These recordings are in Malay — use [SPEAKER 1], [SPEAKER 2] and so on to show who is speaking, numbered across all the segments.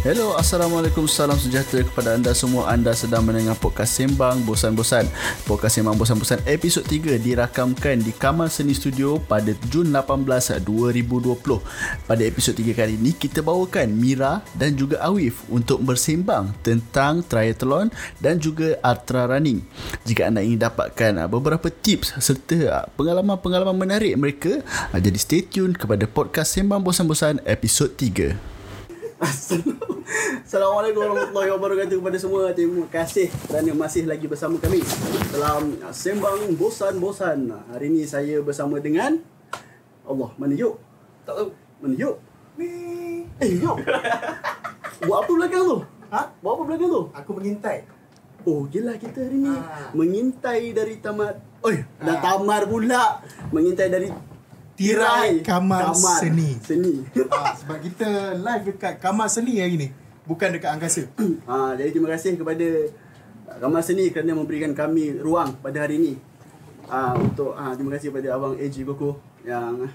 [SPEAKER 1] Hello, Assalamualaikum, salam sejahtera kepada anda semua. Anda sedang mendengar podcast Sembang Bosan-Bosan. Podcast Sembang Bosan-Bosan episod 3 dirakamkan di Kamal Seni Studio pada Jun 18, 2020. Pada episod 3 kali ini, kita bawakan Mira dan juga Awif untuk bersembang tentang triathlon dan juga ultra running. Jika anda ingin dapatkan ah, beberapa tips serta ah, pengalaman-pengalaman menarik mereka, ah, jadi stay tune kepada podcast Sembang Bosan-Bosan episod 3.
[SPEAKER 2] Assalamualaikum warahmatullahi wabarakatuh kepada semua. Terima kasih kerana masih lagi bersama kami dalam Sembang Bosan-Bosan. Hari ini saya bersama dengan Allah, mana yuk? Tak tahu. Mana yuk?
[SPEAKER 3] Ni.
[SPEAKER 2] Eh, yuk. Buat apa belakang tu?
[SPEAKER 3] Ha?
[SPEAKER 2] Buat apa belakang tu?
[SPEAKER 3] Aku mengintai.
[SPEAKER 2] Oh, gila kita hari ni
[SPEAKER 3] Ah.
[SPEAKER 2] mengintai dari tamat. Oi, dah
[SPEAKER 3] Ah.
[SPEAKER 2] tamar pula. Mengintai dari
[SPEAKER 3] Tirai Kamar Seni.
[SPEAKER 2] Seni.
[SPEAKER 3] ha, sebab kita live dekat Kamar Seni hari ni. Bukan dekat angkasa.
[SPEAKER 2] Ha, jadi terima kasih kepada uh, Kamal Seni kerana memberikan kami ruang pada hari ini. Ha, untuk ha, terima kasih kepada abang AJ Koko yang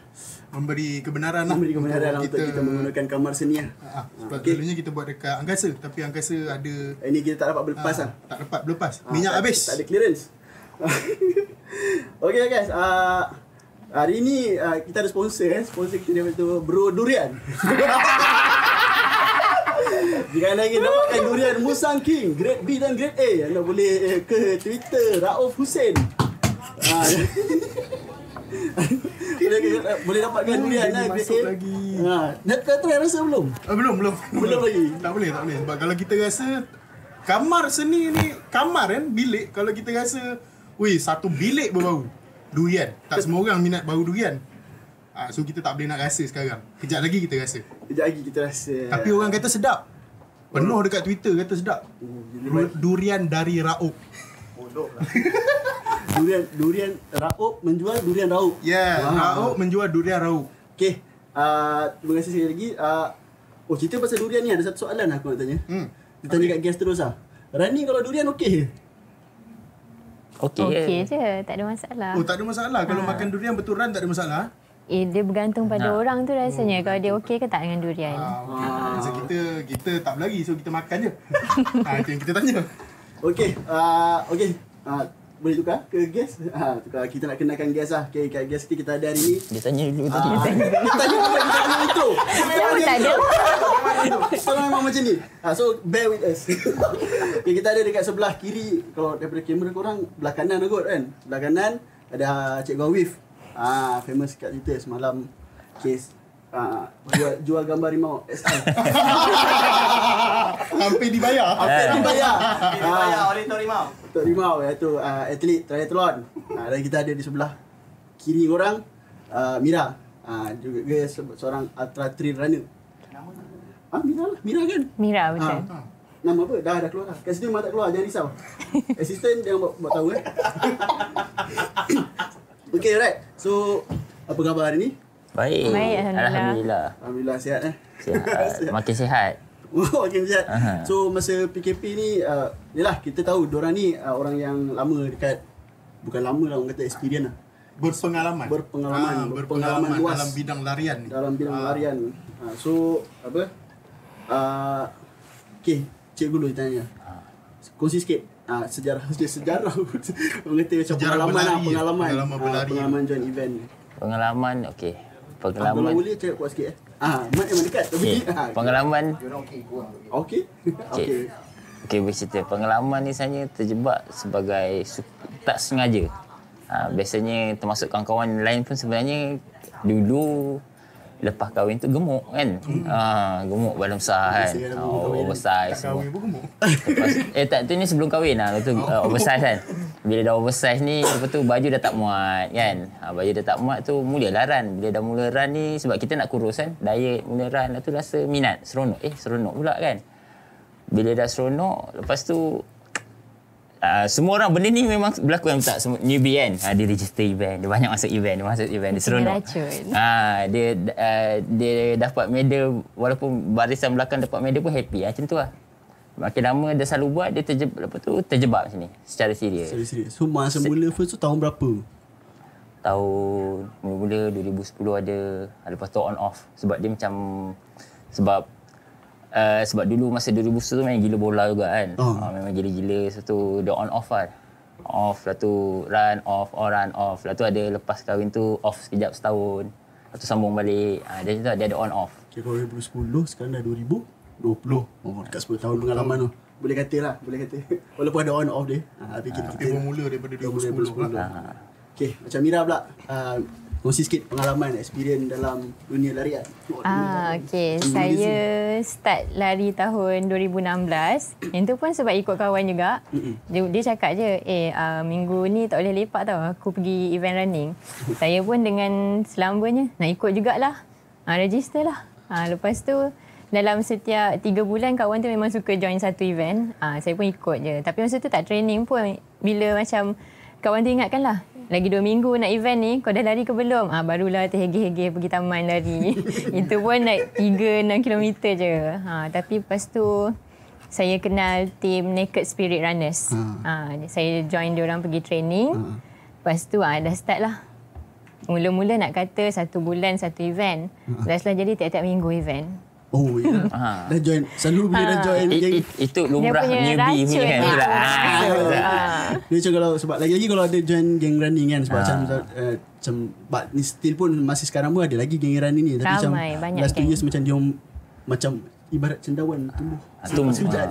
[SPEAKER 3] Memberi kebenaran lah.
[SPEAKER 2] memberi kebenaran untuk kita, menggunakan kamar seni lah.
[SPEAKER 3] Ha, sebab okay. dulunya kita buat dekat angkasa. Tapi angkasa ada...
[SPEAKER 2] Ini kita tak dapat berlepas
[SPEAKER 3] ha,
[SPEAKER 2] lah.
[SPEAKER 3] Tak dapat berlepas.
[SPEAKER 2] Ha,
[SPEAKER 3] Minyak
[SPEAKER 2] tak,
[SPEAKER 3] habis.
[SPEAKER 2] Tak ada clearance. okay guys. Uh, hari ini uh, kita ada sponsor eh. Sponsor kita dia tu Bro Durian. Jika anda ingin dapatkan durian Musang King Grade B dan Grade A Anda boleh eh, ke Twitter Rauf Hussein ha, boleh, boleh dapatkan durian lah Grade A
[SPEAKER 3] lagi.
[SPEAKER 2] ha, Dah dah try rasa belum?
[SPEAKER 3] Ah, belum, belum.
[SPEAKER 2] Belum lagi?
[SPEAKER 3] Tak boleh, tak boleh. Sebab kalau kita rasa... Kamar seni ni... Kamar kan, bilik. Kalau kita rasa... Weh, satu bilik berbau. Durian. Tak semua orang minat bau durian. Ah, so kita tak boleh nak rasa sekarang. Kejap lagi kita rasa.
[SPEAKER 2] Sekejap lagi kita rasa
[SPEAKER 3] Tapi orang kata sedap. Penuh dekat Twitter kata sedap.
[SPEAKER 2] Oh,
[SPEAKER 3] Du- durian dari Raub.
[SPEAKER 2] Durian Durian Raub menjual durian Raub
[SPEAKER 3] Ya, yeah,
[SPEAKER 2] Ah.
[SPEAKER 3] Raub menjual durian Raub.
[SPEAKER 2] Okay uh, Terima kasih sekali lagi uh, Oh cerita pasal durian ni Ada satu soalan aku nak tanya
[SPEAKER 3] Hmm.
[SPEAKER 2] Kita tanya kat guest terus lah Rani kalau durian okey ke?
[SPEAKER 4] Okey
[SPEAKER 5] Okey
[SPEAKER 4] je.
[SPEAKER 5] je, tak ada masalah.
[SPEAKER 3] Oh, tak ada masalah. Kalau makan durian betulan tak ada masalah.
[SPEAKER 5] Eh, dia bergantung pada
[SPEAKER 4] Ha.
[SPEAKER 5] orang tu rasanya. Kalau dia okey ke tak dengan durian.
[SPEAKER 3] Ah, okay. So kita kita tak berlari so kita makan je. ha, itu yang kita tanya.
[SPEAKER 2] Okey uh, Okey uh, Boleh tukar ke guest? Ha, tukar. Kita nak kenalkan guest lah Okay, kat guest kita, kita ada hari ni
[SPEAKER 4] Dia tanya dulu tadi.
[SPEAKER 2] Ah, Tanya apa? Kita tanya intro
[SPEAKER 5] Kenapa tak ada?
[SPEAKER 2] Kita memang macam ni ha, So bear with us okay, Kita ada dekat sebelah kiri Kalau daripada kamera korang Belah kanan lah kot kan Belah kanan Ada Cikgu Awif ah, Famous kat Twitter semalam Case ah, jual, jual gambar rimau SI
[SPEAKER 3] Hampir dibayar.
[SPEAKER 2] Apa yang dibayar
[SPEAKER 6] Dibayar
[SPEAKER 2] Ah,
[SPEAKER 6] oleh Tok Rimau.
[SPEAKER 2] Tok Rimau iaitu uh, atlet triathlon ah, Dan kita ada di sebelah Kiri korang uh, Mira ah, Juga dia se- seorang ultra trail runner Ah, Mira lah, Mira kan?
[SPEAKER 5] Mira betul.
[SPEAKER 2] Ah. Nama apa? Dah dah keluar dah. Kat situ memang tak keluar, jangan risau. Assistant dia buat, buat tahu eh. okay, right. So, apa khabar hari ni?
[SPEAKER 4] Baik.
[SPEAKER 5] Baik, Alhamdulillah.
[SPEAKER 4] Alhamdulillah.
[SPEAKER 2] Alhamdulillah sihat eh.
[SPEAKER 4] Sihat. Makin sihat.
[SPEAKER 2] Oh, makin sihat.
[SPEAKER 4] Aha.
[SPEAKER 2] So, masa PKP ni, uh, yelah kita tahu diorang ni uh, orang yang lama dekat, bukan lama lah, orang kata experience lah.
[SPEAKER 3] Berpengalaman.
[SPEAKER 2] Berpengalaman.
[SPEAKER 3] Ah,
[SPEAKER 2] Berpengalaman
[SPEAKER 3] berpengalaman
[SPEAKER 2] luas.
[SPEAKER 3] dalam bidang larian.
[SPEAKER 2] Dalam bidang
[SPEAKER 3] Ah.
[SPEAKER 2] larian. Uh, so, apa? Uh, okay, cikgu dulu tanya. Kongsi sikit uh, sejarah sejarah orang kata macam
[SPEAKER 3] Sejarah
[SPEAKER 2] pengalaman lah,
[SPEAKER 3] berlari,
[SPEAKER 2] pengalaman
[SPEAKER 3] pengalaman
[SPEAKER 2] Ah,
[SPEAKER 3] berlari.
[SPEAKER 2] pengalaman join event.
[SPEAKER 4] Pengalaman okey.
[SPEAKER 2] Ah, kalau
[SPEAKER 4] Pengalaman.
[SPEAKER 2] boleh cakap kuat sikit eh. Ah, mat memang dekat tapi
[SPEAKER 4] Okey.
[SPEAKER 2] ah,
[SPEAKER 4] Pengalaman
[SPEAKER 2] okey.
[SPEAKER 4] Okey.
[SPEAKER 2] Okey.
[SPEAKER 4] Okey bercerita. Pengalaman ni saya terjebak sebagai su- tak sengaja. Ha, biasanya termasuk kawan-kawan lain pun sebenarnya dulu lepas kahwin tu gemuk kan. Ha, gemuk badan besar kan.
[SPEAKER 2] Kahwin.
[SPEAKER 4] oversize
[SPEAKER 3] Tak
[SPEAKER 4] semua.
[SPEAKER 3] kahwin pun gemuk.
[SPEAKER 4] Lepas, eh tak tu ni sebelum kahwin lah. Lepas tu uh, oversize kan. Bila dah oversize ni lepas tu baju dah tak muat kan. Ha, baju dah tak muat tu mulalah run. Bila dah mula run ni sebab kita nak kurus kan. Diet mula run lepas tu rasa minat. Seronok. Eh seronok pula kan. Bila dah seronok lepas tu Uh, semua orang benda ni memang berlaku yang tak semua newbie kan uh, dia register event dia banyak masuk event dia masuk event dia seronok. Ah dia uh, dia dapat medal walaupun barisan belakang dapat medal pun happy ah macam tu lah makin lama dia selalu buat dia terjebak lepas tu terjebak macam ni secara serius
[SPEAKER 2] Serius serius. So masa mula first tu tahun berapa?
[SPEAKER 4] tahun mula-mula 2010 ada ah, lepas tu on off sebab dia macam sebab Uh, sebab dulu masa 2010 tu main gila bola juga kan.
[SPEAKER 2] Oh.
[SPEAKER 4] Uh, memang gila-gila. So tu dia on off lah. Off, lepas tu run off, or run off. Lepas tu ada lepas kahwin tu off sekejap setahun. Lepas tu sambung balik. Uh, dia, tu, dia ada on off.
[SPEAKER 2] Okay, kalau 2010 sekarang dah 2020. Oh, dekat 10 tahun pengalaman tu. Boleh kata lah, boleh kata. Walaupun ada on off dia. Ha, tapi kita,
[SPEAKER 3] Kita bermula daripada 2010 lah.
[SPEAKER 2] Okay, macam Mira pula. Uh, kongsi sikit pengalaman, experience dalam dunia larian. Oh, dunia
[SPEAKER 5] Ah.
[SPEAKER 2] Dunia
[SPEAKER 5] Saya start lari tahun 2016. Yang tu pun sebab ikut kawan juga. Dia, dia cakap je, eh uh, minggu ni tak boleh lepak tau. Aku pergi event running. Saya pun dengan selambanya nak ikut jugalah. Ah, register lah. Ah, lepas tu dalam setiap tiga bulan kawan tu memang suka join satu event. Ah, saya pun ikut je. Tapi masa tu tak training pun. Bila macam kawan tu ingatkan lah. Lagi dua minggu nak event ni, kau dah lari ke belum? Ah, barulah terhege-hege pergi taman lari. Itu pun naik 3-6 km je. Ha, tapi lepas tu, saya kenal tim Naked Spirit Runners. Ha. saya join dia orang pergi training. Lepas tu, ah, dah start lah. Mula-mula nak kata satu bulan satu event. Last lah jadi tiap-tiap minggu event.
[SPEAKER 2] Oh, ya.
[SPEAKER 4] Ah.
[SPEAKER 2] dah join. Selalu bila dah join.
[SPEAKER 4] It, it, itu lumrah
[SPEAKER 5] punya
[SPEAKER 4] newbie punya kan.
[SPEAKER 5] dia.
[SPEAKER 4] Itulah. Ah, betul.
[SPEAKER 5] Ah.
[SPEAKER 2] Dia macam kalau sebab lagi-lagi kalau ada join geng running kan sebab macam uh, macam but ni still pun masih sekarang pun ada lagi geng running ni tapi macam
[SPEAKER 5] Ramai, banyak
[SPEAKER 2] last two years macam dia macam ibarat cendawan tumbuh.
[SPEAKER 4] tumbuh.
[SPEAKER 2] Selepas hujan.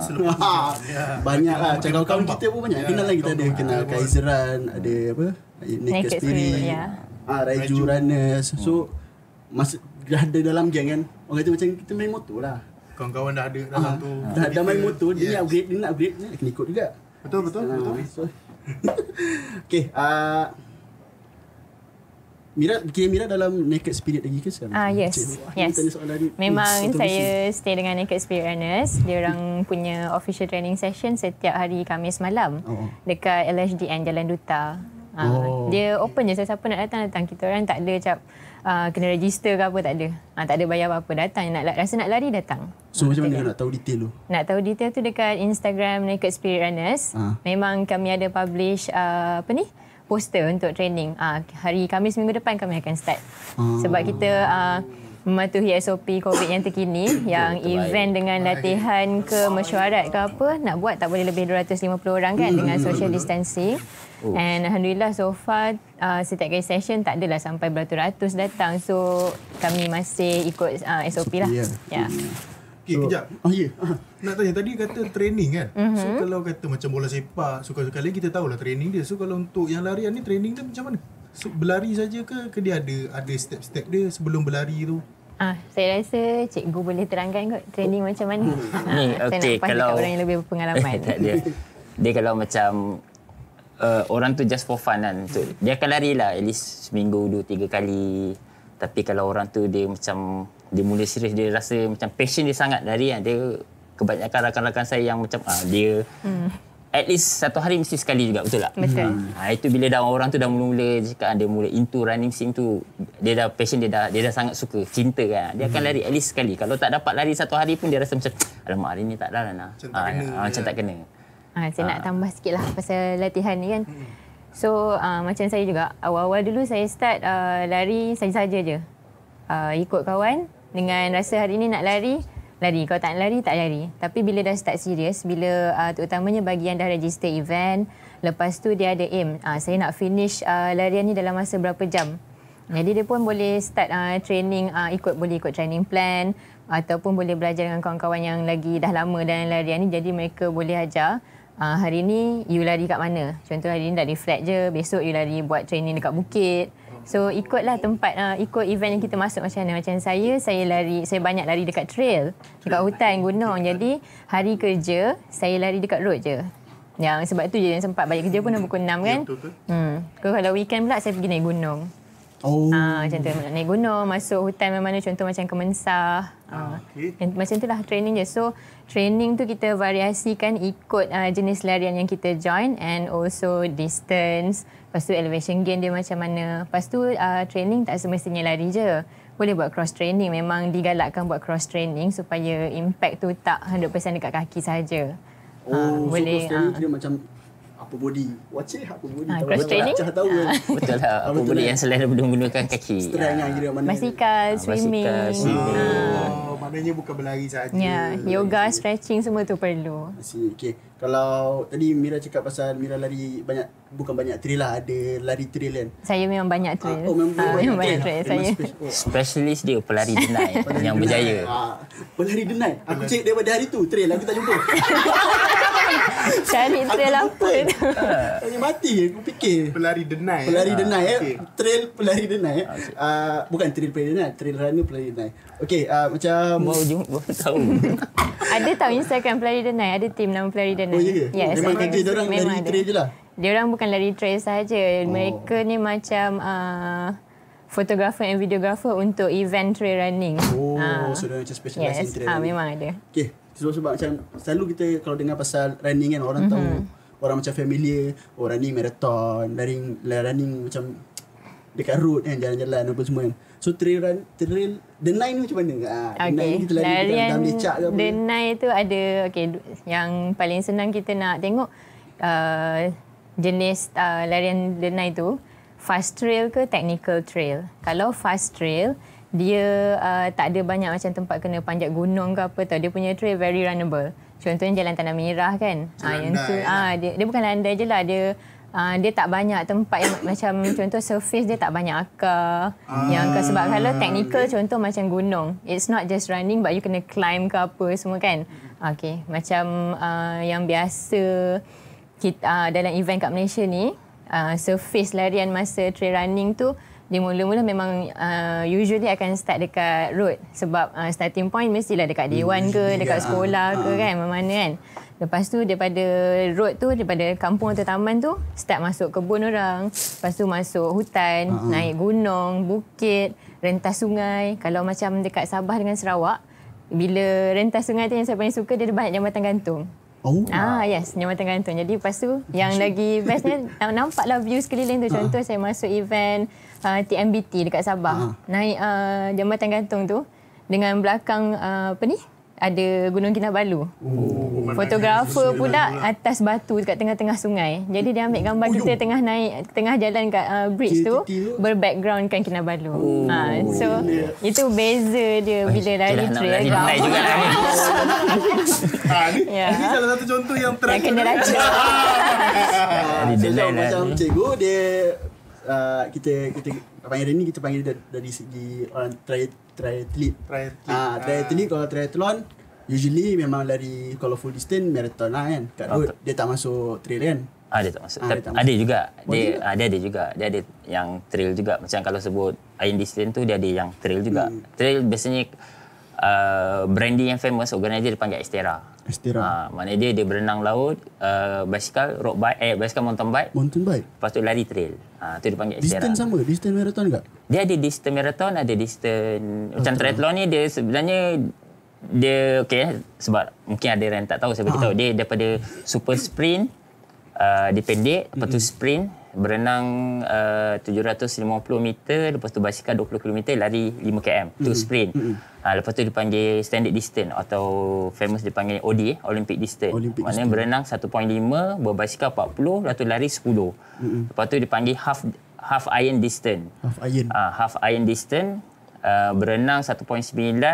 [SPEAKER 2] banyak lah. Macam kawan-kawan kita pun banyak. Kenal lagi kita ada kenal Kaiseran, ada apa? Naked, Spirit.
[SPEAKER 5] Ya.
[SPEAKER 2] Ah, Raiju Runners. So masa dah ada dalam geng kan. Orang kata macam kita main motor lah.
[SPEAKER 3] Kawan-kawan dah ada dalam
[SPEAKER 2] Ah,
[SPEAKER 3] tu.
[SPEAKER 2] dah, dah main motor, dia nak
[SPEAKER 3] Yes.
[SPEAKER 2] upgrade, dia nak upgrade, dia kena ikut juga.
[SPEAKER 3] Betul, betul,
[SPEAKER 2] Ah,
[SPEAKER 3] betul.
[SPEAKER 2] So, okay, uh, Mira, kira Mira dalam Naked Spirit lagi ke sekarang?
[SPEAKER 5] Ah yes,
[SPEAKER 2] Cik, wah,
[SPEAKER 5] yes.
[SPEAKER 2] Ni.
[SPEAKER 5] Memang
[SPEAKER 2] Hmm,
[SPEAKER 5] saya stay dengan Naked Spirit Runners. Dia orang punya official training session setiap hari Khamis malam
[SPEAKER 2] Oh.
[SPEAKER 5] dekat LHDN Jalan Duta. Ah,
[SPEAKER 2] Oh.
[SPEAKER 5] Dia open je siapa nak datang datang. Kita orang tak ada cap uh, kena register ke apa tak ada. Ah, tak ada bayar apa-apa datang nak rasa nak lari datang.
[SPEAKER 2] So macam mana nak tahu detail tu?
[SPEAKER 5] Nak tahu detail tu dekat Instagram Naked Spirit Runners.
[SPEAKER 2] Ah.
[SPEAKER 5] Memang kami ada publish uh, apa ni? poster untuk training. Ah hari Khamis minggu depan kami akan start.
[SPEAKER 2] Ah.
[SPEAKER 5] Sebab kita uh, mematuhi SOP COVID yang terkini yang event dengan latihan ke mesyuarat ke apa nak buat tak boleh lebih 250 orang kan dengan social distancing. And Alhamdulillah so far uh, setiap kali session tak adalah sampai beratus-ratus datang. So kami masih ikut uh, SOP lah.
[SPEAKER 2] Ya.
[SPEAKER 5] Ya.
[SPEAKER 3] Okay, kejap.
[SPEAKER 2] Oh ya. Ah.
[SPEAKER 3] Nak tanya, tadi kata training kan?
[SPEAKER 5] Mhm.
[SPEAKER 3] So kalau kata macam bola sepak, suka-suka lagi kita tahulah training dia. So kalau untuk yang larian ni, training dia macam mana? So, berlari saja ke ke dia ada ada step-step dia sebelum berlari tu?
[SPEAKER 5] Ah, saya rasa cikgu boleh terangkan kot training macam mana.
[SPEAKER 4] Ni,
[SPEAKER 5] Ah, saya
[SPEAKER 4] okey,
[SPEAKER 5] nak pass
[SPEAKER 4] kalau-
[SPEAKER 5] orang yang lebih berpengalaman.
[SPEAKER 4] tak dia. Dia kalau macam uh, orang tu just for fun kan. Untuk, dia akan lari lah at least seminggu dua tiga kali. Tapi kalau orang tu dia macam dia mula serius dia rasa macam passion dia sangat lari kan. Dia kebanyakan rakan-rakan saya yang macam ah dia hmm. At least satu hari mesti sekali juga betul tak?
[SPEAKER 5] Betul.
[SPEAKER 4] Ha, itu bila dah orang tu dah mula-mula cakap dia mula into running scene tu dia dah passion dia dah dia dah sangat suka cinta kan dia akan lari at least sekali kalau tak dapat lari satu hari pun dia rasa macam alamak hari ni tak dah lah
[SPEAKER 3] Macam tak kena,
[SPEAKER 4] ha, macam
[SPEAKER 3] ya.
[SPEAKER 4] tak kena
[SPEAKER 5] Ah, saya nak tambah sikit lah pasal latihan ni kan. So uh, macam saya juga, awal-awal dulu saya start uh, lari saja-saja je. Uh, ikut kawan dengan rasa hari ni nak lari, lari. Kalau tak lari, tak lari. Tapi bila dah start serius, bila uh, terutamanya bagi yang dah register event, lepas tu dia ada aim. Uh, saya nak finish uh, larian ni dalam masa berapa jam. Jadi dia pun boleh start uh, training, uh, ikut boleh ikut training plan ataupun boleh belajar dengan kawan-kawan yang lagi dah lama dalam larian ni. Jadi mereka boleh ajar uh, hari ni you lari kat mana. Contoh hari ni lari flat je, besok you lari buat training dekat bukit. So ikutlah tempat, uh, ikut event yang kita masuk macam mana. Macam saya, saya lari, saya banyak lari dekat trail, dekat hutan, gunung. Jadi hari kerja, saya lari dekat road je. Yang sebab tu je yang sempat balik kerja pun dah pukul 6 kan.
[SPEAKER 3] betul-betul.
[SPEAKER 5] Hmm. Kalau weekend pula saya pergi naik gunung.
[SPEAKER 2] Oh.
[SPEAKER 5] Ah, macam tu naik gunung, masuk hutan mana-mana contoh macam Kemensah. Ah,
[SPEAKER 3] okey.
[SPEAKER 5] okay. Macam itulah training je. So training tu kita variasikan ikut uh, jenis larian yang kita join and also distance. Lepas tu elevation gain dia macam mana. Lepas tu uh, training tak semestinya lari je. Boleh buat cross training. Memang digalakkan buat cross training supaya impact tu tak 100% dekat kaki saja.
[SPEAKER 2] Oh,
[SPEAKER 5] boleh,
[SPEAKER 2] so cross training
[SPEAKER 5] ah.
[SPEAKER 2] kira macam apa body. Wacik apa body. Tahu
[SPEAKER 5] cross
[SPEAKER 2] tak?
[SPEAKER 5] training?
[SPEAKER 2] Cah tahu kan.
[SPEAKER 4] betul lah apa boleh
[SPEAKER 2] lah.
[SPEAKER 4] yang selain daripada menggunakan kaki
[SPEAKER 2] Strength lah kira mana.
[SPEAKER 5] Basikal, swimming.
[SPEAKER 4] basikal, swimming.
[SPEAKER 3] Oh, Maknanya bukan berlari saja.
[SPEAKER 5] Ya, yoga, stretching semua tu perlu.
[SPEAKER 2] Okay. Kalau tadi Mira cakap pasal Mira lari banyak bukan banyak trail lah, ada lari trail kan.
[SPEAKER 5] Saya memang banyak trail.
[SPEAKER 2] oh, memang,
[SPEAKER 5] Ah, memang banyak
[SPEAKER 2] trail.
[SPEAKER 5] trail saya.
[SPEAKER 2] Special. Oh.
[SPEAKER 4] Specialist dia pelari denai yang berjaya.
[SPEAKER 2] Ah, pelari denai. Aku cek daripada hari tu trail aku tak jumpa.
[SPEAKER 5] Cari trail apa tu.
[SPEAKER 2] Tanya mati aku fikir.
[SPEAKER 3] Pelari denai.
[SPEAKER 2] Pelari
[SPEAKER 3] eh?
[SPEAKER 2] denai eh.
[SPEAKER 3] Okey.
[SPEAKER 2] Trail pelari denai eh. Ah, bukan trail pelari denai, trail runner pelari denai. Okey, ah, macam
[SPEAKER 4] Baru jumpa tahu.
[SPEAKER 5] Ada tahu Instagram pelari denai, ada tim nama pelari denai.
[SPEAKER 2] Oh ya ke?
[SPEAKER 5] Yes,
[SPEAKER 2] Memang kerja dia orang lari
[SPEAKER 5] ada.
[SPEAKER 2] trail je lah.
[SPEAKER 5] Dia orang bukan lari trail saja. Mereka ni macam uh, fotografer and videographer untuk event trail running.
[SPEAKER 2] Oh,
[SPEAKER 5] Ah.
[SPEAKER 2] so dia macam specialize in
[SPEAKER 5] Yes,
[SPEAKER 2] trail
[SPEAKER 5] ah,
[SPEAKER 2] running.
[SPEAKER 5] memang ada.
[SPEAKER 2] Okay, sebab-sebab macam selalu kita kalau dengar pasal running kan orang mm-hmm. tahu orang macam familiar, oh running marathon, running running macam dekat road kan jalan-jalan apa semua kan. So trail run trail denai ni macam mana? Ah, denai
[SPEAKER 5] Okay.
[SPEAKER 2] ni kita lari dekat
[SPEAKER 5] Larian
[SPEAKER 2] dalam lecak ke apa?
[SPEAKER 5] denai tu ada okay, yang paling senang kita nak tengok uh, jenis uh, larian denai tu fast trail ke technical trail. Kalau fast trail dia uh, tak ada banyak macam tempat kena panjat gunung ke apa tau. Dia punya trail very runnable. Contohnya jalan tanah merah kan. Ah yang tu ah dia, dia bukan landai je lah dia Uh, dia tak banyak tempat yang macam contoh surface dia tak banyak akar. Ah. Yang ke, sebab kalau technical contoh macam gunung. It's not just running but you kena climb ke apa semua kan. Okay. Macam uh, yang biasa kita uh, dalam event kat Malaysia ni uh, surface larian masa trail running tu dia mula-mula memang uh, usually akan start dekat road sebab uh, starting point mestilah dekat Dewan ke, dekat sekolah ke kan, mana-mana kan. Lepas tu daripada road tu, daripada kampung atau taman tu, start masuk kebun orang. Lepas tu masuk hutan, uh-huh. naik gunung, bukit, rentas sungai. Kalau macam dekat Sabah dengan Sarawak, bila rentas sungai tu yang saya paling suka, dia ada banyak jambatan gantung.
[SPEAKER 2] Oh.
[SPEAKER 5] Ah yes, jambatan gantung. Jadi lepas tu yang lagi bestnya nam- nampaklah view sekeliling tu. Contoh saya masuk event uh, TMBT dekat Sabah. Naik uh, jambatan gantung tu dengan belakang uh, apa ni? Ada Gunung Kinabalu.
[SPEAKER 3] Oh,
[SPEAKER 5] Fotografer pula atas batu dekat tengah-tengah sungai. Jadi dia ambil gambar kita tengah naik tengah jalan kat uh, bridge tu
[SPEAKER 2] Titik tu.
[SPEAKER 5] berbackgroundkan Kinabalu. Ha, so itu beza dia bila lari
[SPEAKER 4] nak
[SPEAKER 5] trail.
[SPEAKER 4] juga lah ni.
[SPEAKER 3] Ah, ni,
[SPEAKER 5] Ya.
[SPEAKER 3] ini salah satu contoh yang
[SPEAKER 5] Yang
[SPEAKER 3] terakhir.
[SPEAKER 5] kena racun.
[SPEAKER 2] Ah,
[SPEAKER 4] Dia lah
[SPEAKER 2] macam cikgu dia uh, kita kita panggil dia ni kita panggil dia dari segi orang tri triathlete.
[SPEAKER 3] Triathlete.
[SPEAKER 2] Ah, triathlete kalau triathlon usually memang lari kalau full distance marathon lah kan. Kat road dia tak masuk trail kan.
[SPEAKER 4] Ah, dia tak masuk.
[SPEAKER 2] Ah, dia tak
[SPEAKER 4] ada juga.
[SPEAKER 2] Oh,
[SPEAKER 4] Dia
[SPEAKER 2] dia?
[SPEAKER 4] ah, dia ada juga. Dia ada yang trail juga. Macam kalau sebut Iron Distance tu dia ada yang trail juga.
[SPEAKER 2] Hmm.
[SPEAKER 4] Trail biasanya uh, branding yang famous organizer dia panggil Estera.
[SPEAKER 2] Estera.
[SPEAKER 4] Ah, maknanya dia dia berenang laut, uh, basikal road bike, eh basikal mountain bike,
[SPEAKER 2] Mountain bike.
[SPEAKER 4] lepas tu lari trail. Ah, tu dia panggil Estera.
[SPEAKER 2] Distance sama, distance marathon juga.
[SPEAKER 4] Dia ada distance marathon, ada distance macam triathlon ni dia sebenarnya dia okey eh, sebab mungkin ada yang tak tahu saya bagi tahu dia daripada super sprint uh, dia pendek lepas tu sprint berenang uh, 750 meter lepas tu basikal 20 km lari 5 km tu sprint. Uh, lepas tu dipanggil standard distance atau famous dipanggil OD eh, Olympic distance.
[SPEAKER 2] Olympic
[SPEAKER 4] maknanya berenang 1.5 berbasikal 40 lepas tu lari 10 lepas tu dipanggil half half iron distance.
[SPEAKER 2] Half iron.
[SPEAKER 4] uh, half iron distance uh, berenang 1.9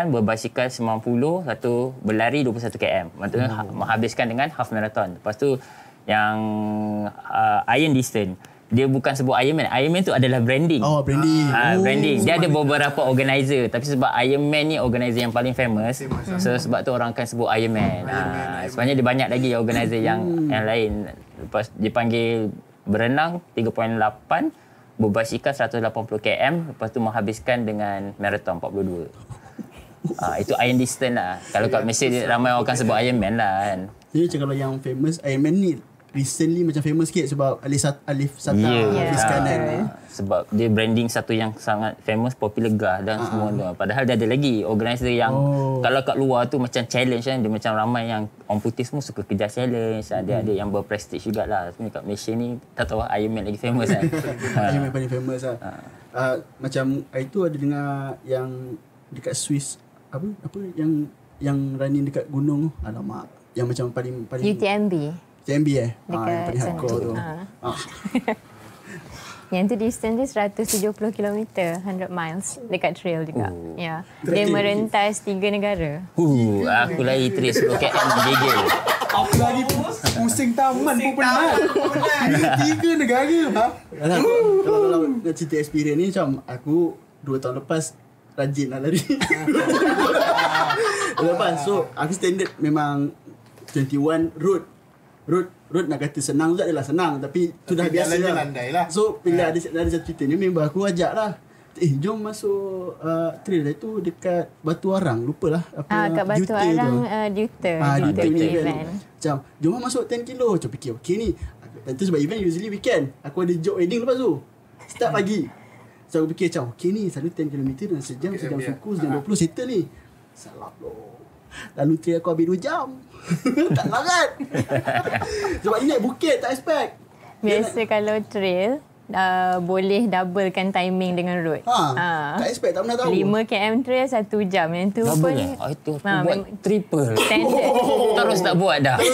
[SPEAKER 4] berbasikal 90 satu berlari 21 km. Maksudnya oh. menghabiskan dengan half marathon. Lepas tu yang uh, iron distance dia bukan sebut Ironman. Ironman tu adalah branding.
[SPEAKER 2] Oh, branding.
[SPEAKER 4] Ah,
[SPEAKER 2] Oh.
[SPEAKER 4] branding. Dia ada beberapa organizer tapi sebab Ironman ni organizer yang paling famous. So sebab tu orang akan sebut Ironman. Ah, sebenarnya dia banyak lagi organizer yang yang lain. Lepas dia panggil berenang 3.8 berbasikal 180 km lepas tu menghabiskan dengan marathon 42. Ah, itu Iron distance lah. Kalau kat Malaysia dia ramai orang akan sebut Ironman lah kan.
[SPEAKER 2] Jadi kalau yang famous Iron Man ni recently macam famous sikit sebab Alif Sat Alif Sata
[SPEAKER 4] Ya.
[SPEAKER 2] Hafiz
[SPEAKER 5] Ya.
[SPEAKER 2] Kanan.
[SPEAKER 5] Betul.
[SPEAKER 4] Sebab dia branding satu yang sangat famous, popular gah dan uh-huh. semua tu. Padahal dia ada lagi organizer yang
[SPEAKER 2] Oh.
[SPEAKER 4] kalau kat luar tu macam challenge kan. Dia macam ramai yang orang putih semua suka kejar challenge. Ada ada yang berprestige jugalah. Sebenarnya kat Malaysia ni tak tahu lah Iron Man lagi famous kan.
[SPEAKER 2] Iron Man paling famous lah. Uh, macam hari tu ada dengar yang dekat Swiss apa apa yang yang running dekat gunung tu. Alamak. Yang macam paling paling
[SPEAKER 5] UTMB.
[SPEAKER 2] TMB eh? Ah, yang
[SPEAKER 5] Dekat
[SPEAKER 2] paling
[SPEAKER 5] sana.
[SPEAKER 2] hardcore tu.
[SPEAKER 5] Ah.
[SPEAKER 2] Ah.
[SPEAKER 5] Yang tu distance dia 170 km, 100 miles dekat trail juga.
[SPEAKER 4] Oh.
[SPEAKER 5] Ya. Dia merentas tiga negara.
[SPEAKER 4] Huh, aku lari trail 10 km.
[SPEAKER 3] Aku lagi pusing taman pun penat. Tiga negara. Ha?
[SPEAKER 2] Kalau nak cerita experience ni macam aku dua tahun lepas rajin nak lari. lepas so aku standard memang 21 road road road nak kata senang tu adalah senang tapi tu dah biasa lah.
[SPEAKER 3] landai lah.
[SPEAKER 2] So bila ada ada satu cerita ni member aku ajak lah. Eh jom masuk uh, trail tu dekat Batu Arang lupalah apa
[SPEAKER 5] Ah, kat Batu Arang
[SPEAKER 2] tu.
[SPEAKER 5] uh, Duta.
[SPEAKER 2] Ah,
[SPEAKER 5] Duta
[SPEAKER 2] Duta
[SPEAKER 5] punya
[SPEAKER 2] ni
[SPEAKER 5] event.
[SPEAKER 2] event. Macam, jom lah masuk 10 kilo. Macam fikir, okay ni. Dan tu sebab event usually weekend. Aku ada job wedding lepas tu. Start pagi. So aku fikir macam, okay ni selalu 10 km dalam sejam, sejam
[SPEAKER 3] biar.
[SPEAKER 2] suku, sejam 20 settle ni. Salah bro. Lalu trail aku habis 2 jam. tak larat. sebab ni naik bukit, tak expect.
[SPEAKER 5] Biasa kalau trail, uh, boleh doublekan timing dengan road.
[SPEAKER 2] Ha,
[SPEAKER 5] Ah.
[SPEAKER 2] tak expect, tak pernah tahu.
[SPEAKER 5] 5 km trail 1 jam. Yang tu
[SPEAKER 4] Double
[SPEAKER 5] pun
[SPEAKER 4] eh? Oh, itu aku
[SPEAKER 5] Ah,
[SPEAKER 4] buat triple.
[SPEAKER 5] standard.
[SPEAKER 4] Terus tak buat dah.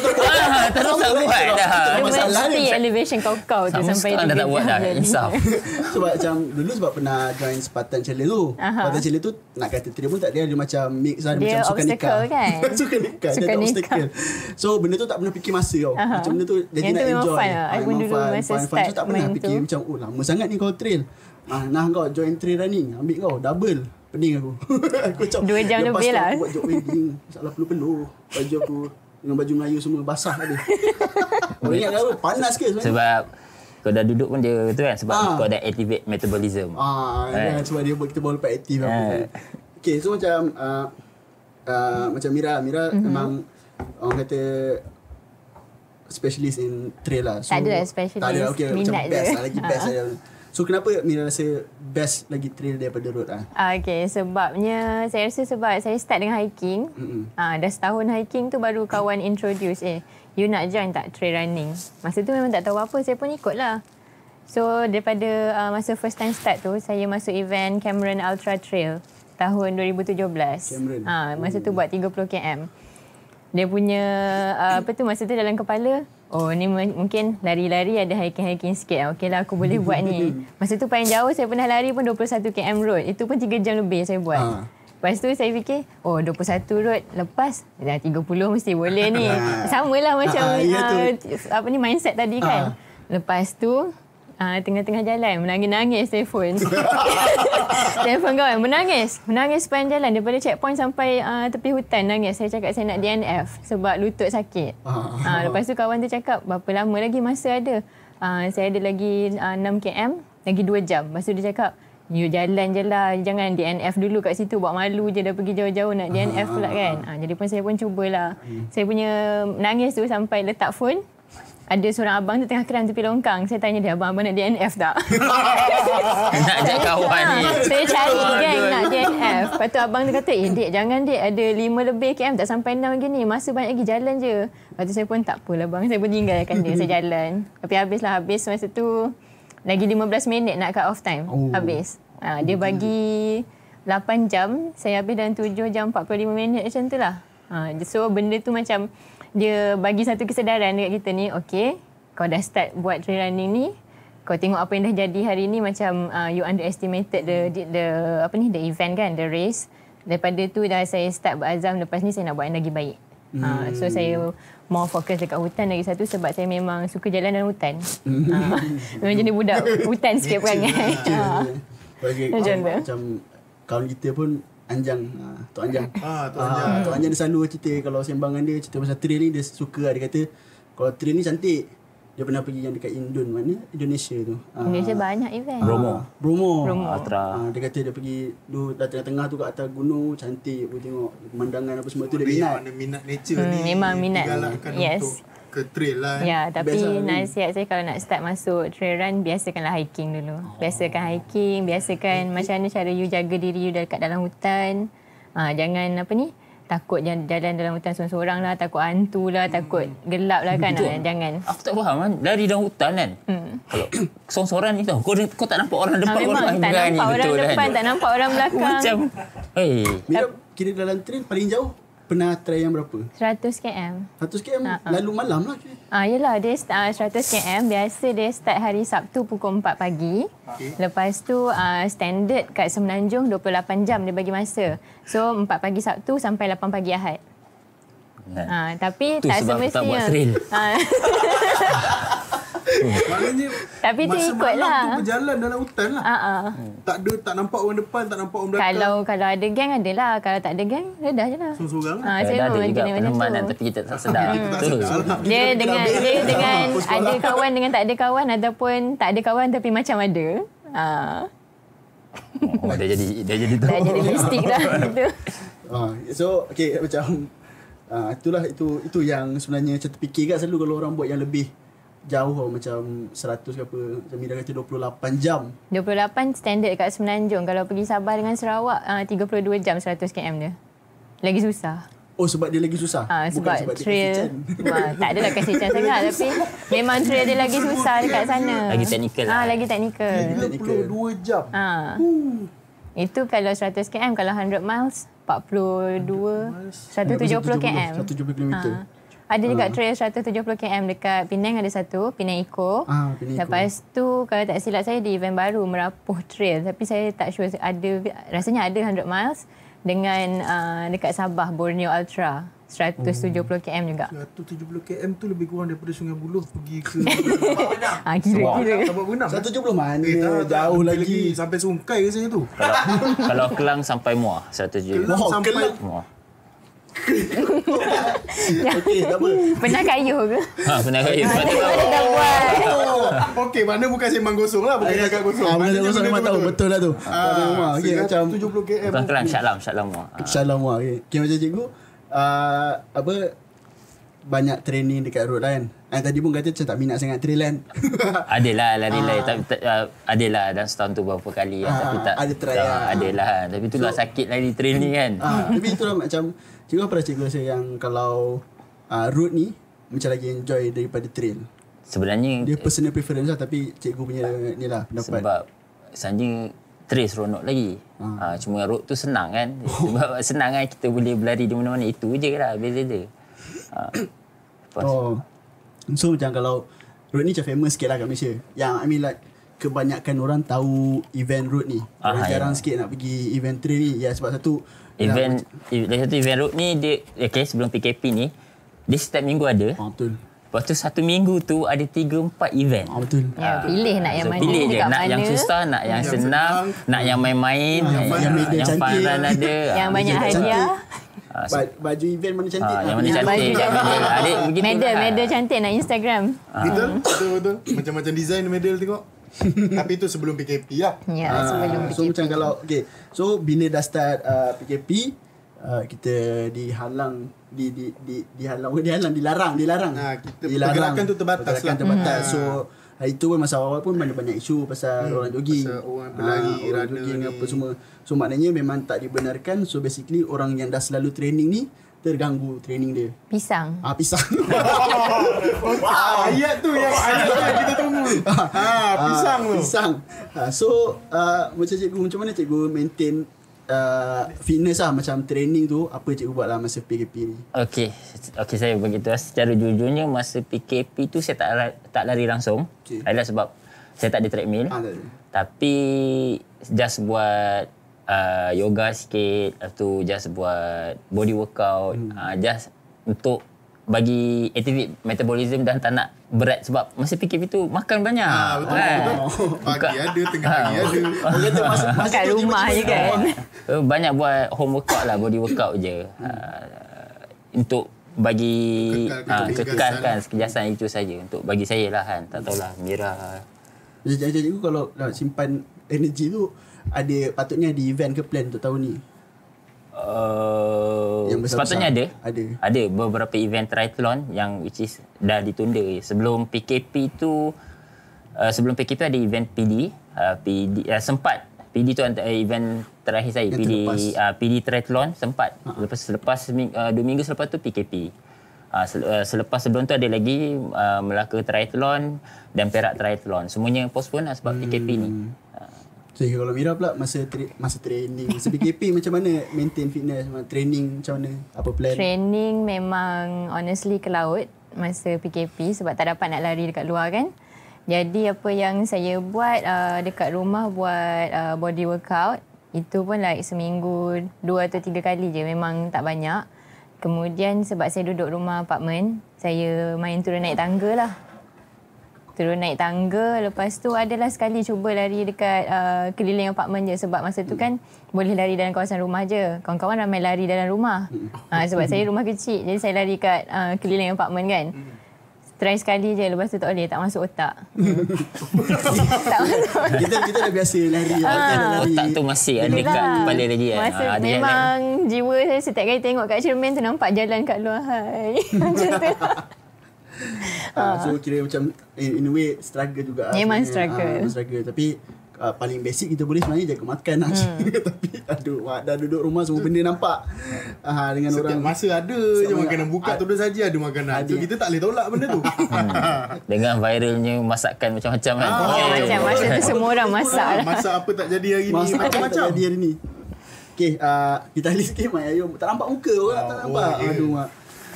[SPEAKER 4] Ah, Terus tak buat dah.
[SPEAKER 5] Dia
[SPEAKER 2] masalah
[SPEAKER 5] mesti
[SPEAKER 2] dia.
[SPEAKER 5] elevation kau-kau tu
[SPEAKER 4] Sama
[SPEAKER 5] sampai
[SPEAKER 4] sekarang dah
[SPEAKER 5] 3
[SPEAKER 4] tak buat dah. Insaf.
[SPEAKER 2] sebab macam dulu sebab pernah join Spartan Challenge tu.
[SPEAKER 5] Aha.
[SPEAKER 2] Spartan Challenge tu nak kata trail pun tak dia ada macam mix lah
[SPEAKER 5] Dia
[SPEAKER 2] macam sukan nikah.
[SPEAKER 5] kan?
[SPEAKER 2] sukan nikah, dia
[SPEAKER 5] nikah.
[SPEAKER 2] obstacle. So benda tu tak pernah fikir masa tau. Macam benda tu jadi
[SPEAKER 5] Yang
[SPEAKER 2] nak
[SPEAKER 5] tu memang
[SPEAKER 2] enjoy.
[SPEAKER 5] fun lah.
[SPEAKER 2] Ah, memang
[SPEAKER 5] dulu masa start
[SPEAKER 2] So tak pernah
[SPEAKER 5] main
[SPEAKER 2] fikir
[SPEAKER 5] tu.
[SPEAKER 2] macam oh lama sangat ni kau trail. Ah, nah kau join trail running, ambil kau double. Pening aku. aku macam
[SPEAKER 5] Dua jam
[SPEAKER 2] lepas
[SPEAKER 5] lebih lah.
[SPEAKER 2] Aku buat job wedding, salah penuh-penuh. Baju aku dengan baju Melayu semua basah tadi. Kau ingat kan panas ke sebenarnya?
[SPEAKER 4] Sebab kau dah duduk pun dia tu kan sebab
[SPEAKER 2] Ah.
[SPEAKER 4] kau ada activate metabolism.
[SPEAKER 2] Ah,
[SPEAKER 4] Eh.
[SPEAKER 2] kan sebab dia buat kita baru lepas aktif apa.
[SPEAKER 4] Eh.
[SPEAKER 2] Okay, so macam uh, uh, macam Mira, Mira mm-hmm. memang orang kata specialist in trail lah. So,
[SPEAKER 5] Tak ada lah specialist,
[SPEAKER 2] Tak ada, okay, macam
[SPEAKER 5] minat
[SPEAKER 2] best
[SPEAKER 5] je.
[SPEAKER 2] lah, lagi best
[SPEAKER 5] Ah.
[SPEAKER 2] lah. So kenapa Mira rasa best lagi trail daripada road ah?
[SPEAKER 5] Ah, Okay, sebabnya saya rasa sebab saya start dengan hiking.
[SPEAKER 2] Mm-mm.
[SPEAKER 5] Ah, dah setahun hiking tu baru kawan introduce eh, you nak join tak trail running? Masa tu memang tak tahu apa, saya pun ikut lah. So daripada uh, masa first time start tu, saya masuk event Cameron Ultra Trail tahun 2017.
[SPEAKER 2] Cameron.
[SPEAKER 5] Ah, masa tu buat 30 km. Dia punya uh, apa tu masa tu dalam kepala, oh ni mungkin lari-lari ada hiking-hiking sikit. Ah, Okey lah aku boleh buat ni. Masa tu paling jauh saya pernah lari pun 21 km road. Itu pun 3 jam lebih saya buat.
[SPEAKER 2] Ah.
[SPEAKER 5] Lepas tu saya fikir, oh 21 road lepas dah 30 mesti boleh ni. Sama lah macam
[SPEAKER 2] Ah, ya tu.
[SPEAKER 5] uh, apa ni mindset tadi kan. Lepas tu uh, tengah-tengah jalan menangis-nangis telefon. telefon kawan menangis. Menangis sepanjang jalan daripada checkpoint sampai uh, tepi hutan nangis. Saya cakap saya nak DNF sebab lutut sakit.
[SPEAKER 2] Ah.
[SPEAKER 5] Uh, lepas tu kawan tu cakap berapa lama lagi masa ada. Uh, saya ada lagi uh, 6 km, lagi 2 jam. Lepas tu dia cakap, You jalan je lah, jangan DNF dulu kat situ. Buat malu je dah pergi jauh-jauh nak DNF pula kan. Ha, jadi pun saya pun cubalah. Saya punya nangis tu sampai letak phone. Ada seorang abang tu tengah keram tepi longkang. Saya tanya dia, abang-abang nak DNF tak?
[SPEAKER 4] Nak ajak kawan ni.
[SPEAKER 5] Ha, saya cari geng nak DNF. Lepas tu abang tu kata, eh dek jangan dek. Ada 5 lebih KM tak sampai 6 lagi ni. Masa banyak lagi jalan je. Lepas tu saya pun tak apalah bang. Saya pun tinggalkan dia. Saya jalan. Tapi habislah habis masa tu. Lagi 15 minit nak cut off time.
[SPEAKER 2] Oh.
[SPEAKER 5] Habis. Ha, dia bagi 8 jam. Saya habis dalam 7 jam 45 minit macam tu lah. Ha, so benda tu macam dia bagi satu kesedaran dekat kita ni. Okay, kau dah start buat trail running ni kau tengok apa yang dah jadi hari ni macam uh, you underestimated the, the the apa ni the event kan the race daripada tu dah saya start berazam lepas ni saya nak buat yang lagi baik hmm. uh, so saya more fokus dekat hutan lagi satu sebab saya memang suka jalan dalam hutan uh, memang jenis budak hutan sikit perangai uh.
[SPEAKER 2] Bagi
[SPEAKER 5] macam
[SPEAKER 2] kawan kita pun Anjang, ah, Tok Anjang.
[SPEAKER 3] Ah, Tok
[SPEAKER 2] Ah,
[SPEAKER 3] Anjang.
[SPEAKER 2] Tok Anjang dia selalu cerita kalau sembang dengan dia cerita pasal trail ni dia suka lah. dia kata kalau trail ni cantik. Dia pernah pergi yang dekat Indon mana? Indonesia tu. Ah,
[SPEAKER 5] Malaysia banyak event
[SPEAKER 4] Bromo.
[SPEAKER 2] Bromo.
[SPEAKER 5] Bromo.
[SPEAKER 4] Ultra.
[SPEAKER 2] Ah, dia kata dia pergi dulu dah tengah-tengah tu kat atas gunung cantik pun tengok pemandangan apa semua tu dia minat.
[SPEAKER 3] ada minat nature
[SPEAKER 5] Hmm,
[SPEAKER 3] ni.
[SPEAKER 5] memang minat.
[SPEAKER 3] Digalakkan
[SPEAKER 5] Yes.
[SPEAKER 3] untuk ke trail lah.
[SPEAKER 5] Ya, tapi
[SPEAKER 2] lah
[SPEAKER 5] nasihat saya kalau nak start masuk trail run, biasakanlah hiking dulu. Biasakan hiking, biasakan macam mana cara you jaga diri you dekat dalam hutan. Ha, jangan apa ni, takut jalan, jalan dalam hutan seorang-seorang lah, takut hantu lah, takut gelap lah kan. Ha, jangan.
[SPEAKER 4] Aku tak faham kan. Lari dalam hutan kan.
[SPEAKER 5] Hmm.
[SPEAKER 4] Kalau sorang-sorang ni tau. Kau, kau tak nampak orang
[SPEAKER 5] Ha,
[SPEAKER 4] depan.
[SPEAKER 5] memang
[SPEAKER 4] orang
[SPEAKER 5] tak nampak orang
[SPEAKER 4] betul
[SPEAKER 5] depan,
[SPEAKER 4] kan.
[SPEAKER 5] tak nampak orang
[SPEAKER 4] Aku
[SPEAKER 5] belakang.
[SPEAKER 4] Macam, hey.
[SPEAKER 2] Mira kira dalam trail paling jauh pernah try yang berapa?
[SPEAKER 5] 100 km.
[SPEAKER 2] 100 km
[SPEAKER 5] ah.
[SPEAKER 2] lalu malam lah.
[SPEAKER 5] Ah, yelah, dia uh, 100 km. Biasa dia start hari Sabtu pukul 4 pagi.
[SPEAKER 3] Okey.
[SPEAKER 5] Lepas tu uh, standard kat Semenanjung 28 jam dia bagi masa. So 4 pagi Sabtu sampai 8 pagi Ahad. Ah, tapi
[SPEAKER 4] Tu
[SPEAKER 5] tak
[SPEAKER 4] sebab tak
[SPEAKER 5] semestinya.
[SPEAKER 4] buat trail.
[SPEAKER 5] Ah,
[SPEAKER 3] Maknanya
[SPEAKER 5] Tapi tu
[SPEAKER 3] masa
[SPEAKER 5] ikut
[SPEAKER 3] malam
[SPEAKER 5] lah.
[SPEAKER 3] tu berjalan dalam hutan lah.
[SPEAKER 5] ah, ah.
[SPEAKER 3] Tak ada tak nampak orang depan, tak nampak orang belakang.
[SPEAKER 5] Kalau kalau ada geng ada lah. Kalau tak ada geng, redah je lah.
[SPEAKER 3] Seorang-seorang lah.
[SPEAKER 5] Ah,
[SPEAKER 4] Eh,
[SPEAKER 5] saya
[SPEAKER 4] dah ada juga
[SPEAKER 5] tu.
[SPEAKER 4] tapi kita tak sedar.
[SPEAKER 3] Tak
[SPEAKER 4] Tu.
[SPEAKER 3] sedar lah.
[SPEAKER 5] Dia dengan dia dengan
[SPEAKER 3] Apa sekolah?
[SPEAKER 5] ada kawan dengan tak ada kawan ataupun tak ada kawan tapi macam ada. Ah,
[SPEAKER 4] Oh, dia jadi dia jadi tu.
[SPEAKER 5] dah jadi mistik dah gitu.
[SPEAKER 2] Ah, so okay macam ah, itulah itu itu yang sebenarnya macam terfikir kan selalu kalau orang buat yang lebih jauh tau, macam 100 ke apa macam Mira kata 28 jam
[SPEAKER 5] 28 standard kat Semenanjung. Kalau pergi Sabah dengan Sarawak, uh, 32 jam 100 km dia. Lagi susah.
[SPEAKER 2] oh sebab dia lagi susah
[SPEAKER 5] Ah,
[SPEAKER 2] bukan
[SPEAKER 5] sebab,
[SPEAKER 2] sebab dia
[SPEAKER 5] trail
[SPEAKER 2] kasihan.
[SPEAKER 5] Wah, tak adalah kasih chance sangat tapi memang trail dia lagi susah dekat sana.
[SPEAKER 4] Lagi teknikal lah.
[SPEAKER 5] Ah, lagi teknikal.
[SPEAKER 3] 32 jam.
[SPEAKER 5] Ah. Itu kalau 100 km, kalau 100 miles 42 170 km.
[SPEAKER 2] 170 km
[SPEAKER 5] Ah. Ada juga trail 170 km dekat Penang ada satu, Penang Eco.
[SPEAKER 2] Ah, Penang Eco.
[SPEAKER 5] Lepas tu kalau tak silap saya di event baru Merapuh Trail tapi saya tak sure ada rasanya ada 100 miles dengan uh, dekat Sabah Borneo Ultra 170 km juga.
[SPEAKER 3] 170 km tu lebih kurang daripada Sungai Buloh pergi ke
[SPEAKER 5] Ah kira-kira.
[SPEAKER 3] Sabak Benam.
[SPEAKER 2] 170 mana
[SPEAKER 3] Eh, tak,
[SPEAKER 2] jauh
[SPEAKER 3] pergi
[SPEAKER 2] lagi
[SPEAKER 3] Sampai Sungkai ke tu.
[SPEAKER 4] Kalau kalau Kelang sampai Muar 170.
[SPEAKER 3] Kelang
[SPEAKER 2] Oh,
[SPEAKER 3] sampai
[SPEAKER 2] Kelang.
[SPEAKER 4] Muar.
[SPEAKER 2] Okey tak apa
[SPEAKER 5] Pernah kayuh ke?
[SPEAKER 4] Ha pernah kaya. Sebab tu
[SPEAKER 5] Ada dah buat.
[SPEAKER 3] Oh, Okey, mana bukan sembang kosong lah, bukan agak kosong.
[SPEAKER 2] ah, bukan
[SPEAKER 3] Maknanya
[SPEAKER 2] kosong
[SPEAKER 3] benda
[SPEAKER 2] memang tahu betul lah tu ah, okey macam
[SPEAKER 3] 70 km.
[SPEAKER 4] Bukan Kelang, Syaklam, Syaklam Muar. Ha.
[SPEAKER 2] Shalom wah okay macam cikgu uh, apa banyak training dekat road lah kan yang tadi pun kata macam tak minat sangat trail kan
[SPEAKER 4] Adalah lari-lari tapi tak, uh, adalah dalam setahun tu berapa kali
[SPEAKER 2] Ah,
[SPEAKER 4] tapi tak
[SPEAKER 2] ada try
[SPEAKER 4] tak,
[SPEAKER 2] lah.
[SPEAKER 4] adalah tapi itulah sakit lari trail ni kan.
[SPEAKER 2] Ah, tapi itulah macam cikgu apa cikgu rasa yang kalau uh, road ni macam lagi enjoy daripada trail.
[SPEAKER 4] Sebenarnya
[SPEAKER 2] Dia personal preference lah tapi cikgu punya ni lah pendapat.
[SPEAKER 4] sebab sebenarnya trail seronok lagi. Ha. cuma road tu senang kan. Sebab senang kan kita boleh berlari di mana-mana itu je lah beza dia. Ha. Lepas,
[SPEAKER 2] Oh. So macam kalau road ni macam famous sikit lah kat Malaysia. Yang I mean like kebanyakan orang tahu event road ni.
[SPEAKER 4] Ah,
[SPEAKER 2] Orang
[SPEAKER 4] ya.
[SPEAKER 2] jarang sikit nak pergi event trail ni. Ya sebab satu
[SPEAKER 4] event lagi satu event road ni dia okay, sebelum PKP ni dia setiap minggu ada.
[SPEAKER 2] Ah, betul.
[SPEAKER 4] Lepas tu satu minggu tu ada 3 4 event.
[SPEAKER 2] Ah, betul.
[SPEAKER 5] Ya, pilih nak yang
[SPEAKER 4] So,
[SPEAKER 5] mana
[SPEAKER 4] pilih je nak
[SPEAKER 5] mana.
[SPEAKER 4] yang susah, nak yang,
[SPEAKER 3] Yang
[SPEAKER 4] senang,
[SPEAKER 3] senang.
[SPEAKER 4] nak yang main-main,
[SPEAKER 2] yang
[SPEAKER 4] yang,
[SPEAKER 2] fun-
[SPEAKER 4] yang,
[SPEAKER 2] media
[SPEAKER 4] yang
[SPEAKER 2] cantik.
[SPEAKER 4] fun run ada.
[SPEAKER 5] Yang
[SPEAKER 4] Ah,
[SPEAKER 5] banyak
[SPEAKER 2] Media
[SPEAKER 5] hadiah.
[SPEAKER 4] Ah,
[SPEAKER 2] Ba- baju event mana cantik.
[SPEAKER 4] Ah, yang mana
[SPEAKER 5] Yang
[SPEAKER 4] cantik.
[SPEAKER 5] baju
[SPEAKER 4] yang
[SPEAKER 5] cantik.
[SPEAKER 4] mana- Adik begitu
[SPEAKER 5] Medal,
[SPEAKER 4] lah.
[SPEAKER 5] medal cantik nak Instagram.
[SPEAKER 3] Betul? Betul, betul. Macam-macam design medal tengok. Tapi itu sebelum PKP lah.
[SPEAKER 5] Ya,
[SPEAKER 2] Ah,
[SPEAKER 5] sebelum
[SPEAKER 2] so macam kalau okay so bila dah start uh, PKP uh, kita dihalang di di di dihalang dihalang dilarang dilarang
[SPEAKER 3] Ah, kita- pergerakan tu terbatas
[SPEAKER 2] pergerakan
[SPEAKER 3] lah.
[SPEAKER 2] terbatas so hari tu pun masa awal pun banyak banyak isu pasal orang jogging
[SPEAKER 3] pasal orang berlari,
[SPEAKER 2] Ah, orang jogging
[SPEAKER 3] ni.
[SPEAKER 2] apa semua so maknanya memang tak dibenarkan so basically orang yang dah selalu training ni terganggu training dia
[SPEAKER 5] Pisang.
[SPEAKER 2] ah pisang
[SPEAKER 3] Ah, ayat tu yang ayat tu yang kita tunggu. Ha, pisang tu.
[SPEAKER 2] Ah, Pisang. Ah, so uh, macam cikgu macam mana cikgu maintain uh, fitness lah macam training tu apa cikgu buat lah masa PKP ni.
[SPEAKER 4] Okey, okey saya begitu. Secara jujurnya masa PKP tu saya tak lari, tak lari langsung.
[SPEAKER 2] Okey.
[SPEAKER 4] Adalah sebab saya tak ada treadmill.
[SPEAKER 2] Ah, tak ada.
[SPEAKER 4] Tapi just buat uh, yoga sikit, lepas tu just buat body workout, hmm. uh, just untuk bagi activate metabolism dan tak nak berat sebab masa PKP tu makan banyak.
[SPEAKER 3] Ah, betul,
[SPEAKER 4] kan?
[SPEAKER 3] betul. Pagi ada, tengah hari ada.
[SPEAKER 2] Orang kata masa, masa
[SPEAKER 5] Kat rumah je kan.
[SPEAKER 4] Uh, banyak buat home workout lah, body workout je. Uh, untuk bagi
[SPEAKER 3] Kekalkan
[SPEAKER 4] uh,
[SPEAKER 3] kekejasan.
[SPEAKER 4] kekalkan kekejasan itu saja untuk bagi saya lah kan. Tak tahulah Mira.
[SPEAKER 2] Cikgu kalau nak simpan energi tu ada patutnya di event ke plan untuk tahun ni.
[SPEAKER 4] Uh,
[SPEAKER 2] Yang
[SPEAKER 4] sepatutnya ada.
[SPEAKER 2] Ada.
[SPEAKER 4] Ada beberapa event triathlon yang which is dah ditunda. Sebelum PKP tu uh, sebelum PKP ada event PD, uh, PD uh, sempat PD tu antara event terakhir saya
[SPEAKER 2] Yang
[SPEAKER 4] PD
[SPEAKER 2] terlepas.
[SPEAKER 4] uh, PD triathlon sempat. Lepas selepas uh, dua minggu selepas tu PKP. Uh, uh, selepas sebelum tu ada lagi uh, Melaka triathlon dan Perak triathlon. Semuanya postpone lah sebab PKP ni. Uh,
[SPEAKER 2] So kalau Mira pula masa tra- masa training, masa PKP macam mana maintain fitness, training macam mana? Apa plan?
[SPEAKER 5] Training memang honestly ke laut masa PKP sebab tak dapat nak lari dekat luar kan. Jadi apa yang saya buat uh, dekat rumah buat uh, body workout itu pun like seminggu dua atau tiga kali je memang tak banyak. Kemudian sebab saya duduk rumah apartment, saya main turun naik tangga lah. Turun naik tangga, lepas tu adalah sekali cuba lari dekat uh, keliling apartment je sebab masa tu kan boleh lari dalam kawasan rumah je. Kawan-kawan ramai lari dalam rumah. Uh, sebab saya rumah kecil, jadi saya lari kat uh, keliling apartment kan. Try sekali je, lepas tu tak boleh, tak masuk otak. tak masuk
[SPEAKER 2] kita kita dah biasa lari, lari.
[SPEAKER 4] Otak tu masih ada
[SPEAKER 5] Itulah.
[SPEAKER 4] kat kepala lagi kan.
[SPEAKER 5] Masa
[SPEAKER 4] Ah, ada yang
[SPEAKER 5] memang jiwa saya setiap kali tengok kat cermin tu nampak jalan kat luar. Hai. Macam tu.
[SPEAKER 2] Ah, so kira macam in, in a way struggle juga. lah
[SPEAKER 5] Memang struggle.
[SPEAKER 2] Memang struggle tapi uh, paling basic kita boleh sebenarnya jaga makan lah.
[SPEAKER 5] Hmm.
[SPEAKER 2] tapi aduh wah, dah duduk rumah semua benda nampak. Ah dengan
[SPEAKER 3] Setiap
[SPEAKER 2] orang
[SPEAKER 3] masa ada je makanan buka tu dah saja ada makanan.
[SPEAKER 2] Ada.
[SPEAKER 3] So kita tak boleh tolak benda tu.
[SPEAKER 4] Dengan viralnya masakan macam-macam kan.
[SPEAKER 3] Ah,
[SPEAKER 4] Oh.
[SPEAKER 5] Macam masa tu semua orang masak lah.
[SPEAKER 3] Masak apa tak jadi hari ni macam-macam.
[SPEAKER 2] Jadi hari ni. Okay, uh, kita list sikit Mak Ayu. Tak nampak muka orang, tak
[SPEAKER 3] Oh,
[SPEAKER 2] nampak.
[SPEAKER 3] oh, okay.
[SPEAKER 2] Aduh, Mak.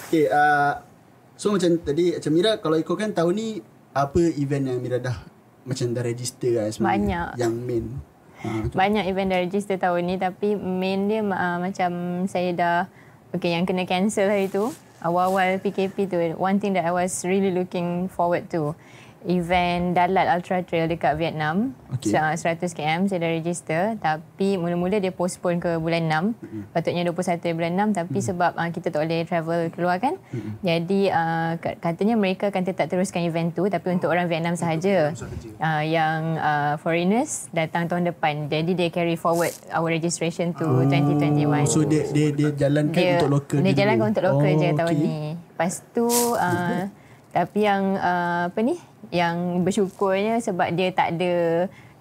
[SPEAKER 2] Okay, uh, so macam tadi, macam Mira, kalau ikutkan tahun ni, apa event yang Mira dah macam dah register lah sebenarnya?
[SPEAKER 5] Banyak.
[SPEAKER 2] Yang main. Uh,
[SPEAKER 5] Banyak event dah register tahun ni tapi main dia uh, macam saya dah okay yang kena cancel hari tu awal-awal PKP tu one thing that I was really looking forward to event Dalat Ultra Trail dekat Vietnam
[SPEAKER 2] Okay.
[SPEAKER 5] okay. 100 km saya dah register tapi mula-mula dia postpone ke bulan 6 mm-hmm. patutnya 21 bulan 6 tapi mm-hmm. sebab uh, kita tak boleh travel keluar kan mm-hmm. jadi uh, kat- katanya mereka akan tetap teruskan event tu tapi untuk orang Vietnam sahaja uh, yang uh, foreigners datang tahun depan jadi dia carry forward our registration to 2021
[SPEAKER 2] so dia dia dia jalankan
[SPEAKER 5] dia,
[SPEAKER 2] untuk lokal
[SPEAKER 5] dia
[SPEAKER 2] dulu.
[SPEAKER 5] jalankan untuk lokal
[SPEAKER 2] Oh,
[SPEAKER 5] je tahun
[SPEAKER 2] okay.
[SPEAKER 5] ni. Lepas tu uh, tapi yang uh, apa ni? Yang bersyukurnya sebab dia tak ada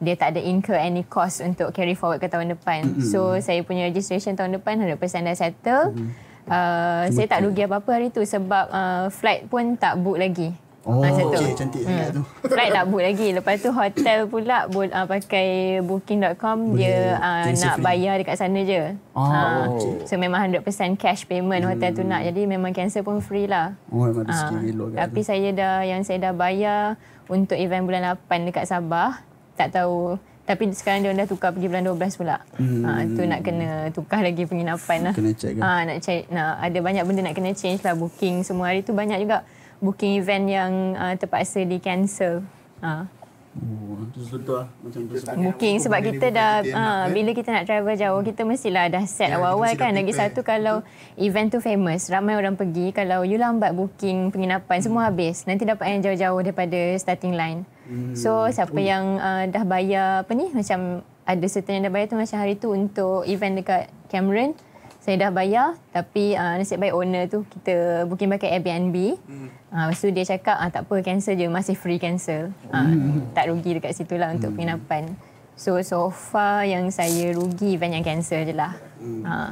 [SPEAKER 5] dia tak ada incur any cost untuk carry forward ke tahun depan. Mm-hmm. So saya punya registration tahun depan 100% dah settle. Mm-hmm. Uh, saya tak rugi apa-apa hari tu sebab uh, flight pun tak book lagi.
[SPEAKER 2] Oh,
[SPEAKER 5] Masa tu.
[SPEAKER 2] okay, cantik sangat tu.
[SPEAKER 5] Flight tak book lagi. Lepas tu hotel pula bo- uh, pakai booking.com dia uh, nak
[SPEAKER 2] free.
[SPEAKER 5] bayar dekat sana je.
[SPEAKER 2] Oh,
[SPEAKER 5] Ah,
[SPEAKER 2] okay.
[SPEAKER 5] So memang 100% cash payment hotel tu nak. Jadi memang cancel pun free lah.
[SPEAKER 2] Oh, memang
[SPEAKER 5] Ah,
[SPEAKER 2] sikit elok
[SPEAKER 5] tapi
[SPEAKER 2] tu.
[SPEAKER 5] saya dah yang saya dah bayar untuk event bulan 8 dekat Sabah. Tak tahu tapi sekarang dia dah tukar pergi bulan 12 pula. Hmm. Ha, tu nak kena tukar lagi penginapan lah.
[SPEAKER 2] Kena check kan?
[SPEAKER 5] Ha, nak check. Nah, ada banyak benda nak kena change lah. Booking semua hari tu banyak juga booking event yang uh, terpaksa di cancel. Ha.
[SPEAKER 2] Oh, tu betul lah. Macam tu.
[SPEAKER 3] Tak-
[SPEAKER 5] Booking
[SPEAKER 3] Booking
[SPEAKER 5] sebab
[SPEAKER 3] booking
[SPEAKER 5] kita dah
[SPEAKER 3] booking kita
[SPEAKER 5] uh, bila kita nak travel jauh kita mestilah dah set
[SPEAKER 3] Ya,
[SPEAKER 5] awal-awal kan lagi
[SPEAKER 3] prepare.
[SPEAKER 5] satu kalau event tu famous ramai orang pergi kalau you lambat booking penginapan semua habis nanti dapat yang jauh-jauh daripada starting line so siapa yang uh, dah bayar apa ni macam ada certain yang dah bayar tu macam hari tu untuk event dekat Cameron saya dah bayar tapi uh, nasib baik owner tu kita booking pakai Airbnb. Hmm. Uh, lepas tu dia cakap ah tak apa cancel je masih free cancel. Uh, tak rugi dekat situ lah untuk penginapan. So so far yang saya rugi yang cancel je lah. Hmm. Uh,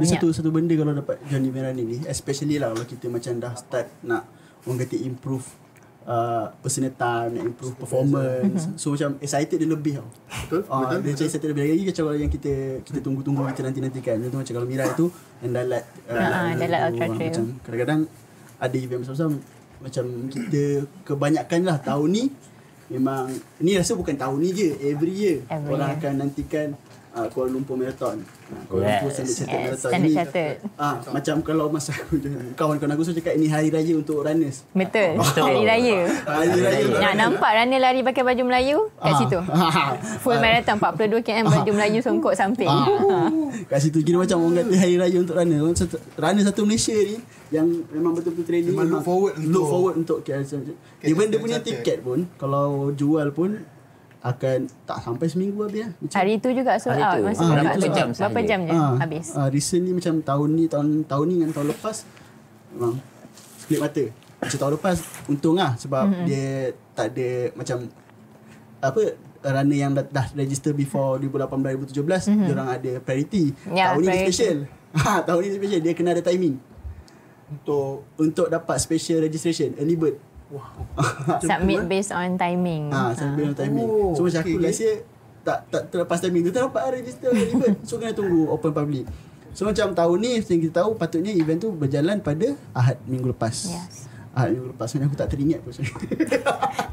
[SPEAKER 2] satu satu benda kalau dapat Johnny Merani ni especially lah kalau kita macam dah start nak orang kata improve uh, personal time nak improve performance. So macam excited dia lebih tau.
[SPEAKER 3] Betul,
[SPEAKER 2] Ah,
[SPEAKER 3] betul,
[SPEAKER 2] dia macam excited lebih lagi macam kalau yang kita kita tunggu-tunggu kita nanti-nantikan. Contoh macam kalau Mira itu yang dalat uh,
[SPEAKER 5] Ah, Dalat Ultra
[SPEAKER 2] ah,
[SPEAKER 5] Trail.
[SPEAKER 2] macam kadang-kadang ada event besar-besar macam kita kebanyakan lah tahun ni memang ni rasa bukan tahun ni je every year
[SPEAKER 5] Every
[SPEAKER 2] orang
[SPEAKER 5] year.
[SPEAKER 2] akan nantikan uh, Kuala Lumpur Marathon uh, Kuala Lumpur
[SPEAKER 4] Yes.
[SPEAKER 2] Standard Chartered
[SPEAKER 5] Yes,
[SPEAKER 2] Marathon
[SPEAKER 5] Standard
[SPEAKER 2] Ini-
[SPEAKER 5] Chartered.
[SPEAKER 2] Ah, macam kalau masa aku kawan-kawan aku selalu cakap ini hari raya untuk runners.
[SPEAKER 5] Betul.
[SPEAKER 4] Betul.
[SPEAKER 5] Hari raya.
[SPEAKER 2] Hari raya
[SPEAKER 5] Nak nampak runner lari pakai baju Melayu kat
[SPEAKER 2] Ah.
[SPEAKER 5] situ.
[SPEAKER 2] Ah.
[SPEAKER 5] Full marathon 42 km baju Melayu songkok samping.
[SPEAKER 2] Ah. Kat situ kira macam orang kata hari raya untuk runner. Orang satu, runner satu Malaysia ni yang memang betul-betul training
[SPEAKER 3] Memang look forward
[SPEAKER 2] look
[SPEAKER 3] untuk-
[SPEAKER 2] forward untuk KL. Even dia punya tiket pun kalau jual pun akan tak sampai seminggu habis lah. Macam
[SPEAKER 5] Hari tu juga sold out
[SPEAKER 4] tu.
[SPEAKER 5] masa
[SPEAKER 2] Ah,
[SPEAKER 5] buka
[SPEAKER 2] berapa
[SPEAKER 5] tu.
[SPEAKER 4] jam
[SPEAKER 5] Berapa
[SPEAKER 4] sahaja?
[SPEAKER 5] jam je
[SPEAKER 2] Ah,
[SPEAKER 5] habis.
[SPEAKER 2] ah, recently macam tahun ni tahun tahun ni dengan tahun lepas memang sekelip mata. Macam tahun lepas untung lah sebab
[SPEAKER 5] Mhm.
[SPEAKER 2] mm-hmm. dia tak ada macam apa runner yang dah, dah register before 2018 2017 mm-hmm. dia orang ada priority.
[SPEAKER 5] Ya,
[SPEAKER 2] tahun ni
[SPEAKER 5] priority.
[SPEAKER 2] special. Ha, tahun ni special dia kena ada timing
[SPEAKER 3] Untuk
[SPEAKER 2] untuk dapat special registration early bird.
[SPEAKER 3] Wah
[SPEAKER 5] Submit based on timing.
[SPEAKER 2] Ha, sampai ha. timing.
[SPEAKER 3] Oh,
[SPEAKER 2] so macam aku
[SPEAKER 3] okay,
[SPEAKER 2] last year tak tak terlepas timing tu tak dapat register event. So kena tunggu open public. So macam tahun ni yang kita tahu patutnya event tu berjalan pada Ahad minggu lepas.
[SPEAKER 5] Yes.
[SPEAKER 2] Ahad minggu lepas. Sebenarnya aku tak teringat pun.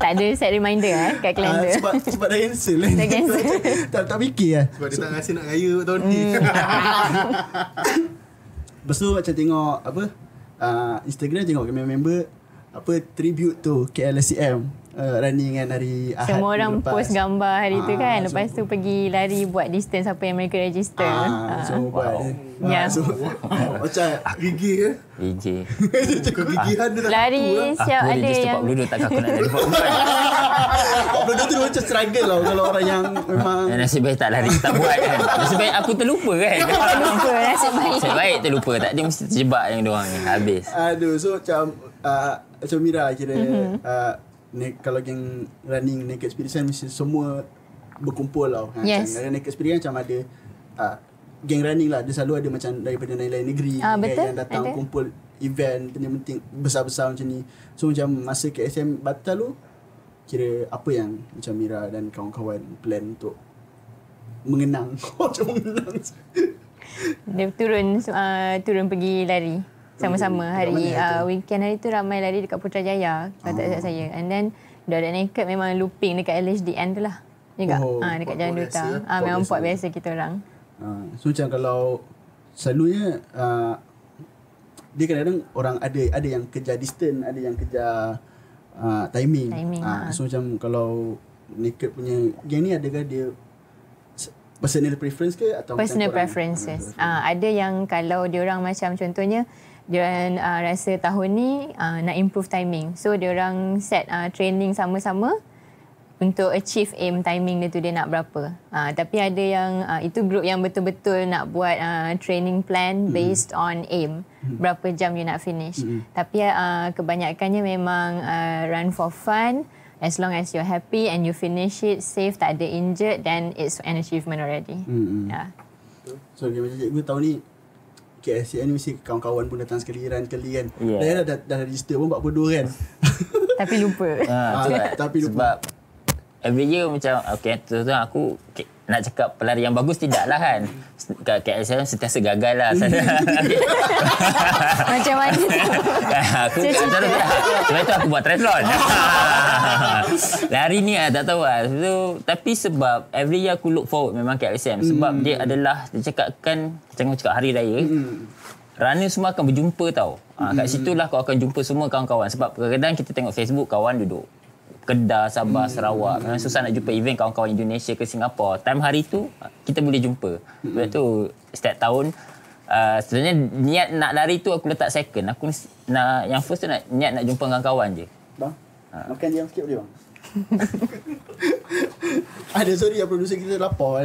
[SPEAKER 5] Tak ada set reminder eh kat
[SPEAKER 2] Ah,
[SPEAKER 5] kalender.
[SPEAKER 2] sebab sebab dah cancel kan.
[SPEAKER 5] Dah cancel.
[SPEAKER 2] tak tak fikir lah.
[SPEAKER 3] Sebab dia tak rasa nak raya tahun ni.
[SPEAKER 2] Lepas tu macam tengok apa uh, Instagram tengok member-member apa tribute tu KLSCM uh, running kan hari Ahad
[SPEAKER 5] Semua orang
[SPEAKER 2] lepas.
[SPEAKER 5] post gambar hari tu
[SPEAKER 2] Ah,
[SPEAKER 5] kan.
[SPEAKER 2] so-
[SPEAKER 5] Lepas tu pergi lari buat distance apa yang mereka register.
[SPEAKER 2] Ah,
[SPEAKER 5] Ah.
[SPEAKER 2] semua buat.
[SPEAKER 5] Ya.
[SPEAKER 2] Ah, so, macam
[SPEAKER 3] Gigi eh.
[SPEAKER 4] DJ.
[SPEAKER 3] Kegigihan dia tak
[SPEAKER 5] Lari
[SPEAKER 3] tentu,
[SPEAKER 5] siap
[SPEAKER 4] Aku
[SPEAKER 5] ada
[SPEAKER 4] register
[SPEAKER 5] yang
[SPEAKER 4] 40 duduk takkan aku nak jadi 44.
[SPEAKER 2] benda tu macam struggle lah kalau orang yang memang
[SPEAKER 4] Dan nasib baik tak lari, tak buat kan. Nasib baik aku terlupa kan.
[SPEAKER 5] lupa nasib baik.
[SPEAKER 4] Nasib baik terlupa. Tak dia mesti terjebak yang diorang ni. Habis.
[SPEAKER 2] Aduh, so macam uh, macam Mira kira mm-hmm. uh, ne- kalau geng running naked expedition mesti semua berkumpul tau. Ha,
[SPEAKER 5] Yes.
[SPEAKER 2] Macam, naked expedition macam ada uh, geng running lah. Dia selalu ada macam daripada lain-lain negeri
[SPEAKER 5] Ah, betul,
[SPEAKER 2] yang datang
[SPEAKER 5] ada.
[SPEAKER 2] kumpul event penting-penting besar-besar macam ni. So macam masa KSM batal tu kira apa yang macam Mira dan kawan-kawan plan untuk mengenang macam mengenang
[SPEAKER 5] Dia turun uh, turun pergi lari sama-sama hari uh, weekend hari tu ramai lari dekat Putrajaya kalau tak silap saya and then Budak Naked memang looping dekat LHDN tu lah juga
[SPEAKER 2] Oh,
[SPEAKER 5] ah dekat Jalan
[SPEAKER 3] biasa,
[SPEAKER 5] Duta
[SPEAKER 3] eh?
[SPEAKER 5] ah
[SPEAKER 2] Pot
[SPEAKER 5] memang
[SPEAKER 2] biasa.
[SPEAKER 5] pot biasa kita orang
[SPEAKER 2] Uh, so macam kalau selalunya uh, dia kadang-kadang orang ada ada yang kejar distance, ada yang kejar uh, timing.
[SPEAKER 5] Timing,
[SPEAKER 2] Uh,
[SPEAKER 5] ha.
[SPEAKER 2] so macam kalau naked punya geng ni adakah dia personal preference ke atau
[SPEAKER 5] personal preferences. Ah ada yang kalau dia orang macam contohnya dia orang uh, rasa tahun ni uh, nak improve timing. So dia orang set uh, training sama-sama untuk achieve aim timing dia tu dia nak berapa. Uh, tapi ada yang uh, itu group yang betul-betul nak buat uh, training plan based on aim. Berapa jam you nak finish. Tapi uh, kebanyakannya memang uh, run for fun. As long as you're happy and you finish it safe, tak ada injured, then it's an achievement already.
[SPEAKER 2] Hmm, hmm.
[SPEAKER 5] Yeah.
[SPEAKER 2] So dia macam cikgu tahun ni KSCN ni mesti kawan-kawan pun datang sekali run sekali kan.
[SPEAKER 4] Yeah.
[SPEAKER 2] Dah, dah, dah, dah register pun 42 kan.
[SPEAKER 5] Tapi lupa.
[SPEAKER 4] Ha,
[SPEAKER 2] Ah,
[SPEAKER 4] lah.
[SPEAKER 2] tapi lupa.
[SPEAKER 4] Sebab every year macam okay, tu tu aku okay, nak cakap pelari yang bagus tidak lah kan. Kat KSL sentiasa gagal lah.
[SPEAKER 5] Macam mana tu?
[SPEAKER 4] aku tak tahu
[SPEAKER 5] cerita.
[SPEAKER 4] tak. Sebab itu aku buat triathlon. Lari ni ah tak tahu lah. So, tapi sebab every year aku look forward memang ke LSM. Sebab
[SPEAKER 2] Hmm.
[SPEAKER 4] dia adalah, dia cakap kan, macam cakap hari raya. Runner semua akan berjumpa tau. Ha, kat
[SPEAKER 2] Hmm.
[SPEAKER 4] situlah kau akan jumpa semua kawan-kawan. Sebab kadang-kadang kita tengok Facebook kawan duduk Kedah, Sabah,
[SPEAKER 2] Hmm.
[SPEAKER 4] Sarawak. Memang susah nak jumpa event kawan-kawan Indonesia ke Singapura. Time hari tu kita boleh jumpa. Sebab tu setiap tahun uh, sebenarnya niat nak lari tu aku letak second. Aku nak yang first tu nak niat nak jumpa kawan-kawan je.
[SPEAKER 2] Bang, makan jam sikit boleh bang? Ada sorry ya producer kita lapar.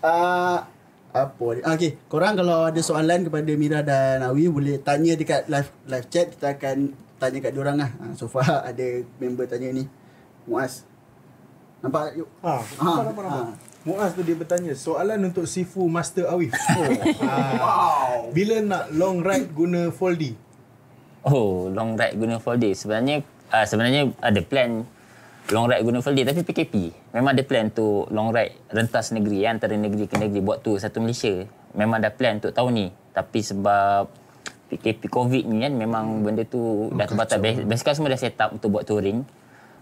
[SPEAKER 2] uh, apa ni? Ah, Okay, korang kalau ada soalan kepada Mira dan Awi boleh tanya dekat live live chat. Kita akan tanya kat diorang lah. Uh, so far ada member tanya ni. Muaz. Nampak tak? Yuk.
[SPEAKER 3] Ha,
[SPEAKER 2] Ah,
[SPEAKER 3] nampak, nampak, nampak.
[SPEAKER 2] ah.
[SPEAKER 3] Muaz tu dia bertanya, soalan untuk Sifu Master Awif. Oh. wow. Bila nak long ride guna foldy?
[SPEAKER 4] Oh, long ride guna full day. Sebenarnya uh, sebenarnya ada plan long ride guna full day tapi PKP. Memang ada plan tu long ride rentas negeri antara negeri ke negeri buat tu satu Malaysia. Memang ada plan untuk tahun ni. Tapi sebab PKP COVID ni kan memang benda tu dah terbatal. Bas- Basikal semua dah set up untuk buat touring.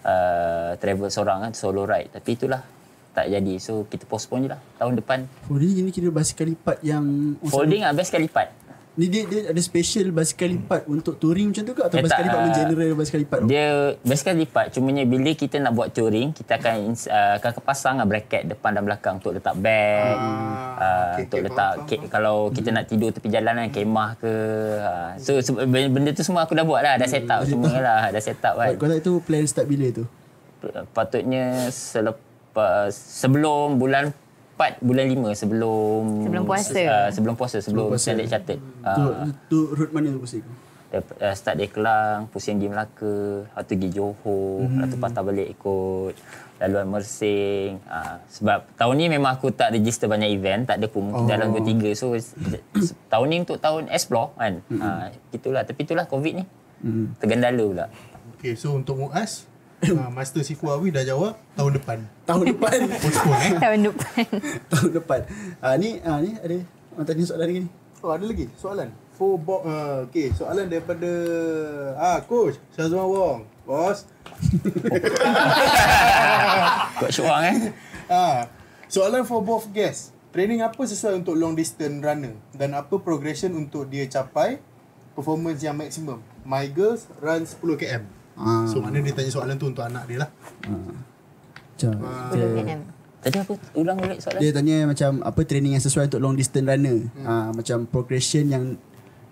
[SPEAKER 4] Uh, travel seorang kan solo ride. Tapi itulah tak jadi. So kita postpone je lah tahun depan.
[SPEAKER 2] Oh, ni ini kira basikal lipat yang... oh,
[SPEAKER 4] Folding ah basikal lipat.
[SPEAKER 2] Ni dia, dia ada special basikal lipat untuk touring macam tu ke? Atau
[SPEAKER 4] Eh,
[SPEAKER 2] basikal
[SPEAKER 4] tak,
[SPEAKER 2] lipat
[SPEAKER 4] ah,
[SPEAKER 2] general basikal lipat tu?
[SPEAKER 4] Dia basikal lipat cumanya bila kita nak buat touring kita akan uh, akan pasang lah bracket depan dan belakang untuk letak bag
[SPEAKER 3] Ah,
[SPEAKER 4] uh,
[SPEAKER 3] okey,
[SPEAKER 4] untuk
[SPEAKER 3] okey,
[SPEAKER 4] letak
[SPEAKER 3] faham,
[SPEAKER 4] ke, kalau kita nak tidur tepi jalan kan kemah ke uh, so se- benda, tu semua aku dah buat lah dah set up semua lah dah set up kan
[SPEAKER 2] Kau tak itu plan start bila tu?
[SPEAKER 4] patutnya selepas sebelum bulan 4 bulan 5 sebelum
[SPEAKER 5] Sebelum puasa.
[SPEAKER 4] uh, sebelum puasa sebelum
[SPEAKER 2] puasa.
[SPEAKER 4] standard chartered
[SPEAKER 2] Tu,
[SPEAKER 4] uh,
[SPEAKER 2] tu route mana tu pusing?
[SPEAKER 4] Uh, start dari Kelang, pusing pergi Melaka, lepas tu pergi Johor, mm-hmm. lepas tu patah balik ikut laluan Mersing. Uh, sebab tahun ni memang aku tak register banyak event, tak ada pun oh. dalam 23. So s- s- tahun ni untuk tahun explore kan. Mm-hmm. Uh, itulah, tapi itulah COVID ni. Mm-hmm. Tergendala pula.
[SPEAKER 3] Okay, so untuk Muaz, ha, Master Sifu Awi dah jawab tahun depan.
[SPEAKER 2] Tahun depan.
[SPEAKER 3] Postpone eh.
[SPEAKER 5] Tahun depan.
[SPEAKER 2] Tahun depan. Ah ni ah ni ada orang tanya soalan lagi ni.
[SPEAKER 3] Oh ada lagi soalan. Four bo- uh, okay, soalan daripada ah coach Syazwan Wong. Bos.
[SPEAKER 4] Coach Wang eh.
[SPEAKER 3] Ah, soalan for both guests. Training apa sesuai untuk long distance runner dan apa progression untuk dia capai performance yang maksimum? My girls run 10 km.
[SPEAKER 2] Ah.
[SPEAKER 3] So mana dia tanya soalan tu untuk anak dia lah.
[SPEAKER 2] Macam
[SPEAKER 5] 10 km.
[SPEAKER 4] Tadi apa? Ulang balik soalan.
[SPEAKER 2] dia tanya macam apa training yang sesuai untuk long distance runner. Ah macam progression yang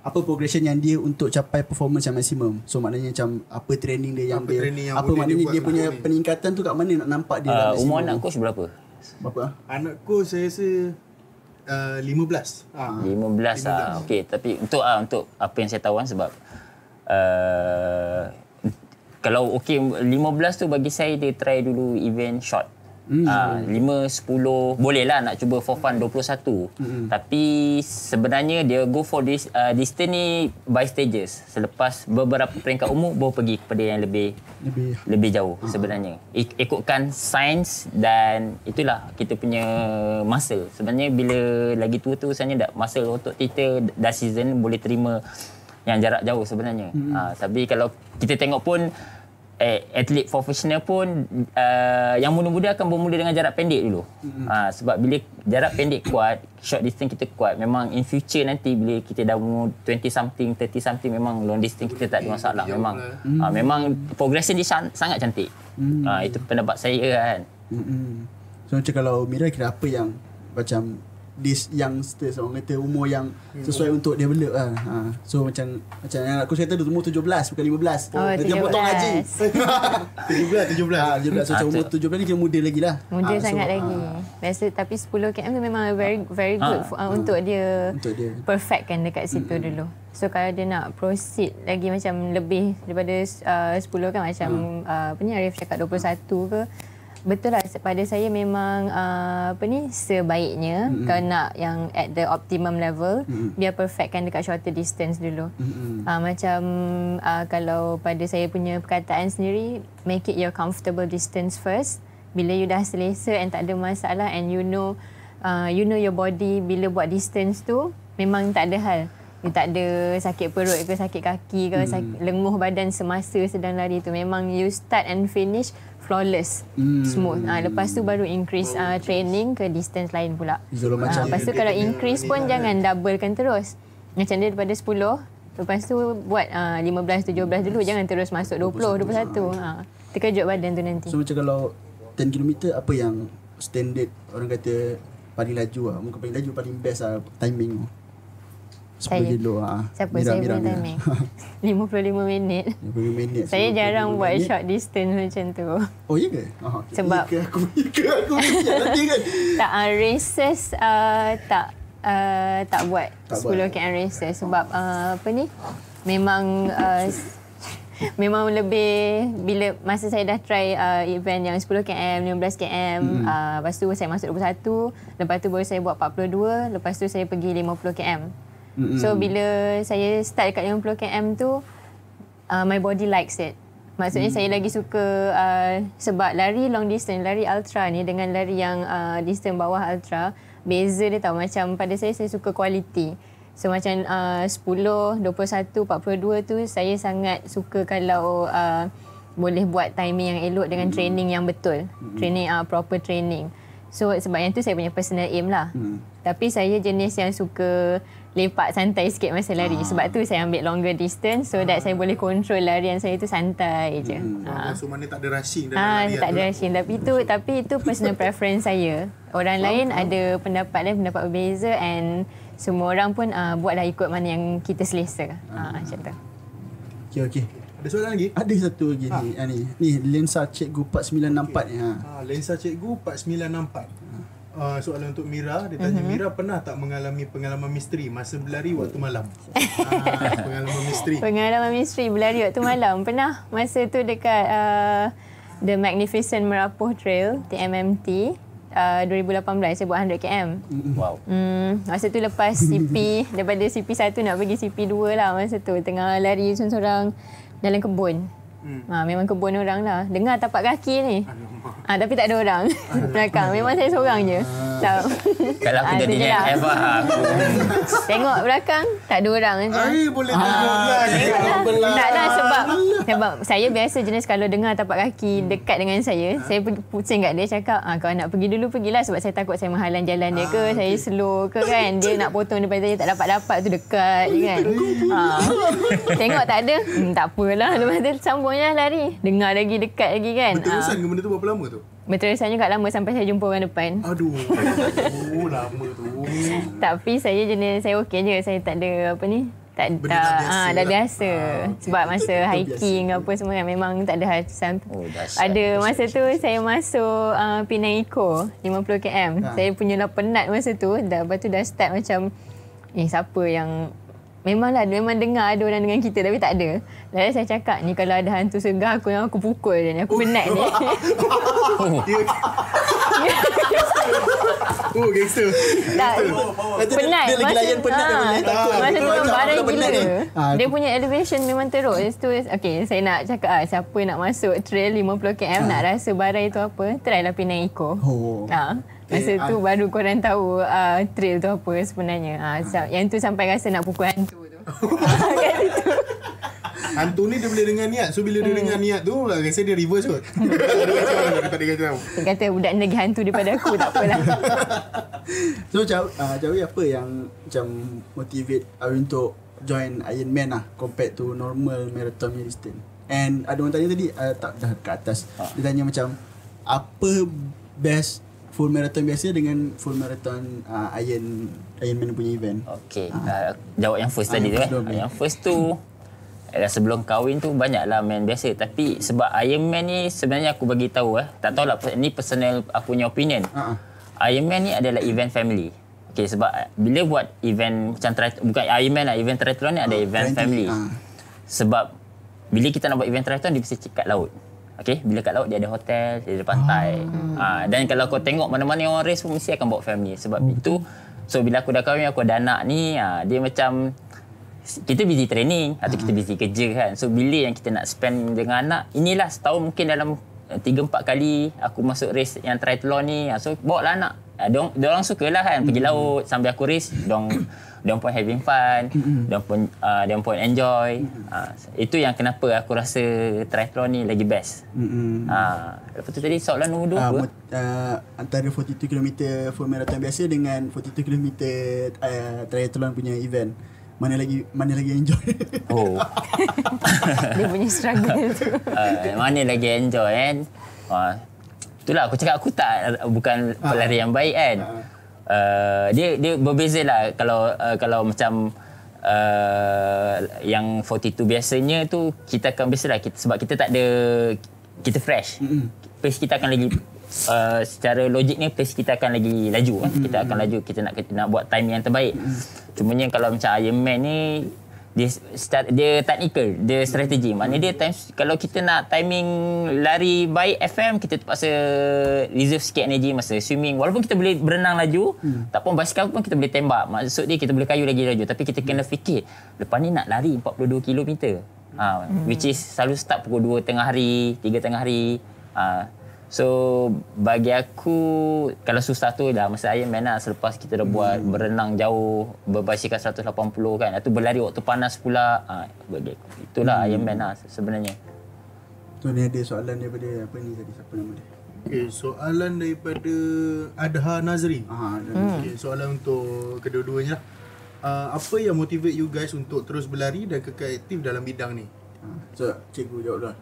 [SPEAKER 2] apa progression yang dia untuk capai performance yang maksimum. So maknanya macam apa training dia yang
[SPEAKER 3] Apa
[SPEAKER 2] dia
[SPEAKER 3] training yang
[SPEAKER 2] apa
[SPEAKER 3] dia
[SPEAKER 2] maknanya
[SPEAKER 3] buat
[SPEAKER 2] dia, punya
[SPEAKER 3] ni.
[SPEAKER 2] peningkatan tu kat mana nak nampak dia
[SPEAKER 4] Uh, umur anak coach berapa?
[SPEAKER 2] berapa ah?
[SPEAKER 3] Anak coach saya rasa uh, 15. Ah.
[SPEAKER 4] 15 ah. Okey, tapi untuk ah untuk apa yang saya tahu kan sebab uh, kalau okey 15 tu bagi saya dia try dulu event short. Hmm. Ah, 5 10 boleh lah nak cuba for fun 21. Hmm. Tapi sebenarnya dia go for this uh, distance ni by stages. Selepas beberapa peringkat umur baru pergi kepada yang lebih
[SPEAKER 2] Lebih
[SPEAKER 4] lebih jauh sebenarnya. Ik- ikutkan sains dan itulah kita punya muscle. Sebenarnya bila lagi tua tu sebenarnya dah muscle otot kita dah season boleh terima yang jarak jauh sebenarnya. Hmm. Ha, tapi kalau kita tengok pun atlet profesional pun uh, yang muda-muda akan bermula dengan jarak pendek dulu. Hmm. Ha, sebab bila jarak pendek kuat, short distance kita kuat, memang in future nanti bila kita dah umur 20 something, 30 something memang long distance kita tak ada masalah memang. Ha, memang progression dia san- sangat cantik. Ha, itu pendapat saya kan.
[SPEAKER 2] Mm-mm. So macam kalau Mira kira apa yang macam this youngsters orang kata umur yang sesuai untuk develop lah. Ha. So macam macam yang aku kata dia umur 17 bukan 15.
[SPEAKER 5] Oh,
[SPEAKER 2] dia potong haji.
[SPEAKER 3] 17 17.
[SPEAKER 2] Ha, 17 so, macam umur 17 ni kira muda lagi lah.
[SPEAKER 5] Muda
[SPEAKER 2] so,
[SPEAKER 5] sangat
[SPEAKER 2] ah,
[SPEAKER 5] lagi. Biasa tapi 10 km tu memang very very good for, uh, untuk dia
[SPEAKER 2] Untuk dia.
[SPEAKER 5] perfectkan dekat situ dulu. So kalau dia nak proceed lagi macam lebih daripada uh, 10 kan macam uh, apa ni Arif cakap 21 ke Betul lah pada saya memang uh, apa ni sebaiknya mm-hmm. kalau nak yang at the optimum level mm-hmm. biar perfectkan dekat shorter distance dulu. Mm-hmm. Uh, macam uh, kalau pada saya punya perkataan sendiri make it your comfortable distance first. Bila you dah selesa and tak ada masalah and you know uh, you know your body bila buat distance tu memang tak ada hal. You tak ada sakit perut ke sakit kaki ke hmm. sakit, lenguh badan semasa sedang lari tu memang you start and finish flawless hmm. smooth. Ha, lepas tu baru increase uh, training ke distance lain pula.
[SPEAKER 2] Kalau
[SPEAKER 5] ha,
[SPEAKER 2] macam
[SPEAKER 5] lepas tu kalau increase pun jangan doublekan terus. Macam dia daripada 10 lepas tu buat uh, 15 17 dulu jangan terus masuk 20 21 ha, terkejut badan tu nanti.
[SPEAKER 2] So macam kalau 10 km apa yang standard orang kata paling laju lah. Muka paling laju paling best lah timing tu. 10
[SPEAKER 5] Saya.
[SPEAKER 2] kilo ha.
[SPEAKER 5] siapa saya punya timing 55 minit
[SPEAKER 2] 50 minit.
[SPEAKER 5] saya
[SPEAKER 2] 50
[SPEAKER 5] jarang buat
[SPEAKER 2] minit.
[SPEAKER 5] short distance macam tu
[SPEAKER 2] Oh iya ke? Oh, okay.
[SPEAKER 5] Sebab-
[SPEAKER 2] Ya ke aku ya ke aku nanti kan.
[SPEAKER 5] tak uh, races uh, tak uh, tak buat
[SPEAKER 2] Tak
[SPEAKER 5] 10
[SPEAKER 2] buat.
[SPEAKER 5] km races sebab uh, apa ni memang uh, memang lebih bila masa saya dah try uh, event yang 10 km 15 km mm. uh, lepas tu saya masuk 21 lepas tu baru saya buat 42 lepas tu saya pergi 50 km mm. so bila saya start dekat 50 km tu uh, my body likes it Maksudnya hmm. saya lagi suka uh, sebab lari long distance, lari ultra ni dengan lari yang uh, distance bawah ultra, beza dia tahu macam pada saya saya suka quality. So macam uh, 10, 21, 42 tu saya sangat suka kalau uh, boleh buat timing yang elok dengan hmm. training yang betul. Hmm. Training uh, proper training. So sebab yang tu saya punya personal aim lah. Hmm. Tapi saya jenis yang suka lepak santai sikit masa lari. Ah. Sebab tu saya ambil longer distance so that saya boleh control larian saya tu santai je. Hmm.
[SPEAKER 3] Ah. So mana tak ada rushing dalam
[SPEAKER 5] Ah,
[SPEAKER 3] larian
[SPEAKER 5] tak
[SPEAKER 3] tu
[SPEAKER 5] ada
[SPEAKER 3] lah.
[SPEAKER 5] rushing tapi itu tapi itu personal preference saya. Orang lain ada pendapat lain, pendapat berbeza and semua orang pun uh, buatlah ikut mana yang kita selesa. Ah, macam tu.
[SPEAKER 2] Okey okey.
[SPEAKER 3] Ada soalan lagi?
[SPEAKER 2] Ada satu lagi ni. Ha. ni. Ni lensa Cikgu 4964 ni. Ha.
[SPEAKER 3] Ha, lensa cikgu 4964. Uh, soalan untuk Mira, dia tanya
[SPEAKER 5] Mhm.
[SPEAKER 3] Mira pernah tak mengalami pengalaman misteri masa berlari waktu malam? ha, pengalaman misteri.
[SPEAKER 5] Pengalaman misteri berlari waktu malam. Pernah masa tu dekat uh, The Magnificent Merapoh Trail, TMMT. Uh, 2018 saya buat 100 km.
[SPEAKER 4] Wow.
[SPEAKER 5] Hmm, masa tu lepas CP, daripada CP1 nak pergi CP2 lah masa tu. Tengah lari seorang-seorang dalam kebun. Hmm. Ha, memang kebun orang lah. Dengar tapak kaki ni. Ah, tapi tak ada orang belakang. Memang saya seorang je. Tak.
[SPEAKER 4] Kalau aku
[SPEAKER 5] Ah,
[SPEAKER 4] jadi
[SPEAKER 5] je
[SPEAKER 4] dengan
[SPEAKER 5] lah. Tengok belakang, tak ada orang je.
[SPEAKER 3] Ai boleh tengok lah.
[SPEAKER 5] Tak lah sebab sebab saya biasa jenis kalau dengar tapak kaki dekat dengan saya, saya pergi pusing kat dia cakap, ah kalau nak pergi dulu pergilah sebab saya takut saya menghalang jalan dia ke, saya slow ke kan. Dia nak potong depan saya tak dapat-dapat tu dekat je kan. Ha. Tengok tak ada, hmm, tak apalah. Lepas tu sambungnya lari. Dengar lagi dekat lagi kan.
[SPEAKER 3] Terusan
[SPEAKER 5] Ha.
[SPEAKER 3] ke benda tu berapa lama tu?
[SPEAKER 5] Berterusan juga lama sampai saya jumpa orang depan.
[SPEAKER 3] Aduh. Oh, lama tu.
[SPEAKER 5] Tapi saya jenis saya okey je. Saya tak ada apa ni. Tak
[SPEAKER 3] Benda
[SPEAKER 5] tak
[SPEAKER 3] dah biasa
[SPEAKER 5] ah, dah
[SPEAKER 3] lah.
[SPEAKER 5] biasa. Sebab masa hiking apa semua kan memang tak ada hasusan.
[SPEAKER 4] Oh, dahsyat,
[SPEAKER 5] ada
[SPEAKER 4] dahsyat,
[SPEAKER 5] masa tu saya masuk uh, Penang Eco 50 km. Saya punya lah penat masa tu. Dah lepas tu dah start macam eh siapa yang Memanglah memang dengar ada orang dengan kita tapi tak ada. Lalu saya cakap ni kalau ada hantu segah aku yang aku pukul je ni. Aku penat ni.
[SPEAKER 3] Oh, gangster.
[SPEAKER 5] tak,
[SPEAKER 2] dia-
[SPEAKER 5] penat.
[SPEAKER 2] dia lagi layan penat dia
[SPEAKER 5] ah,
[SPEAKER 2] boleh takut.
[SPEAKER 5] Masa tu
[SPEAKER 2] penat
[SPEAKER 5] gila.
[SPEAKER 2] Ah,
[SPEAKER 5] Dia punya elevation memang teruk. Lepas tu, okay, saya nak cakap ah, siapa nak masuk trail 50 km nak rasa barai tu apa, try lah Penang Eco.
[SPEAKER 2] Oh.
[SPEAKER 5] Ah, masa
[SPEAKER 2] Okay,
[SPEAKER 5] tu
[SPEAKER 2] ah.
[SPEAKER 5] baru korang tahu uh, trail tu apa sebenarnya. Ah, sa- yang tu sampai rasa nak pukul hantu tu. Ah, kat situ.
[SPEAKER 3] Hantu ni dia boleh dengar niat. So bila dia dengar niat tu, rasa dia reverse kot. Tak ada kacau. Tak ada kacau.
[SPEAKER 5] Dia kata budak ni lagi hantu daripada aku, tak apalah.
[SPEAKER 2] So Cawi, uh, Cawi apa yang macam motivate Awi untuk join Iron Man lah compared to normal marathon distance. And ada orang tanya tadi uh, tak dah kat atas. Dia tanya macam apa best full marathon biasa dengan full marathon uh, Iron Iron Man punya event.
[SPEAKER 4] Okey, uh, jawab yang first
[SPEAKER 2] Ah,
[SPEAKER 4] tadi tu
[SPEAKER 2] yang
[SPEAKER 4] eh. Yang first tu eh, sebelum kahwin tu banyaklah main biasa tapi sebab Iron Man ni sebenarnya aku bagi tahu eh tak tahulah ni personal aku punya opinion.
[SPEAKER 2] Ha ah.
[SPEAKER 4] Iron Man ni adalah event family. Okey sebab eh, bila buat event macam tri- bukan Iron Man lah event triathlon ni ada event
[SPEAKER 2] 20,
[SPEAKER 4] family.
[SPEAKER 2] ah.
[SPEAKER 4] Sebab bila kita nak buat event triathlon dia mesti kat laut. Okey, bila kat laut dia ada hotel, dia ada pantai. Ha, dan kalau kau tengok mana-mana yang orang race pun mesti akan bawa family. Sebab itu so bila aku dah kahwin aku ada anak ni, ha, dia macam kita busy training atau kita busy kerja kan. So bila yang kita nak spend dengan anak, inilah setahun mungkin dalam 3 4 kali aku masuk race yang triathlon ni. So bawa lah anak. Ha, dia, dia orang sukalah kan pergi laut sambil aku race, dong dia pun having fun, dia pun uh, dia pun enjoy. Ha, itu yang kenapa aku rasa triathlon ni lagi best.
[SPEAKER 2] Mm-mm.
[SPEAKER 4] Ha, lepas tu tadi soalan nombor 2
[SPEAKER 2] Uh,
[SPEAKER 4] apa?
[SPEAKER 2] mot- uh, antara 42 km full marathon biasa dengan 42 km uh, triathlon punya event. Mana lagi mana lagi enjoy?
[SPEAKER 4] Oh.
[SPEAKER 5] Dia punya struggle tu.
[SPEAKER 4] uh, mana lagi enjoy kan. Uh, itulah aku cakap aku tak bukan pelari yang baik kan. Uh, dia dia berbeza lah kalau uh, kalau macam uh, yang 42 biasanya tu kita akan biasalah kita sebab kita tak ada kita fresh. Pace kita akan lagi uh, secara logik ni pace kita akan lagi laju kan. Kita akan laju kita nak kita nak buat time yang terbaik. Cumanya kalau macam Ironman ni dia start, dia technical, dia strategi. Maknanya dia time kalau kita nak timing lari baik FM kita terpaksa reserve sikit energi masa swimming. Walaupun kita boleh berenang laju, hmm. tak pun basikal pun kita boleh tembak. Maksud dia kita boleh kayu lagi laju tapi kita kena fikir lepas ni nak lari 42 km. Ha, hmm. which is selalu start pukul 2 tengah hari, 3 tengah hari. Ha, So bagi aku kalau susah tu dah masa Iron Man lah selepas kita dah buat
[SPEAKER 2] Hmm.
[SPEAKER 4] berenang jauh berbasikal 180 kan itu berlari waktu panas pula ha, bagi aku itulah
[SPEAKER 2] Hmm.
[SPEAKER 4] Iron Man lah sebenarnya
[SPEAKER 2] so ni ada soalan daripada apa ni tadi siapa nama dia?
[SPEAKER 3] Okay, soalan daripada Adha Nazri.
[SPEAKER 2] Ah.
[SPEAKER 3] Okay, soalan untuk kedua-duanya lah. Uh, apa yang motivate you guys untuk terus berlari dan kekal aktif dalam bidang ni?
[SPEAKER 2] Ah, so cikgu jawab dulu.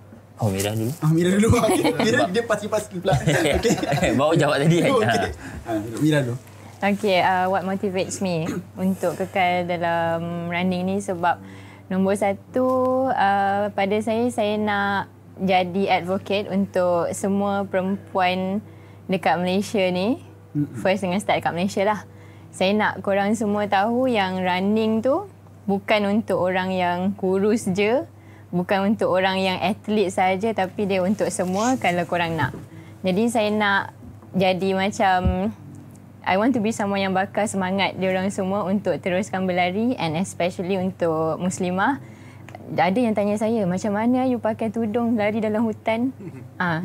[SPEAKER 4] Oh Mira dulu
[SPEAKER 2] Ah, Mira dulu. Okay. Mira dia pasti-pasti pula. Okay.
[SPEAKER 4] baru jawab tadi kan
[SPEAKER 2] okay. Ah, Mira dulu.
[SPEAKER 5] Okay, uh, what motivates me untuk kekal dalam running ni sebab nombor satu uh, pada saya saya nak jadi advocate untuk semua perempuan dekat Malaysia ni. First dengan start dekat Malaysia lah. Saya nak korang semua tahu yang running tu bukan untuk orang yang kurus je, bukan untuk orang yang atlet saja tapi dia untuk semua kalau korang nak. Jadi saya nak jadi macam I want to be someone yang bakar semangat dia orang semua untuk teruskan berlari and especially untuk muslimah. Ada yang tanya saya macam mana you pakai tudung lari dalam hutan? Ah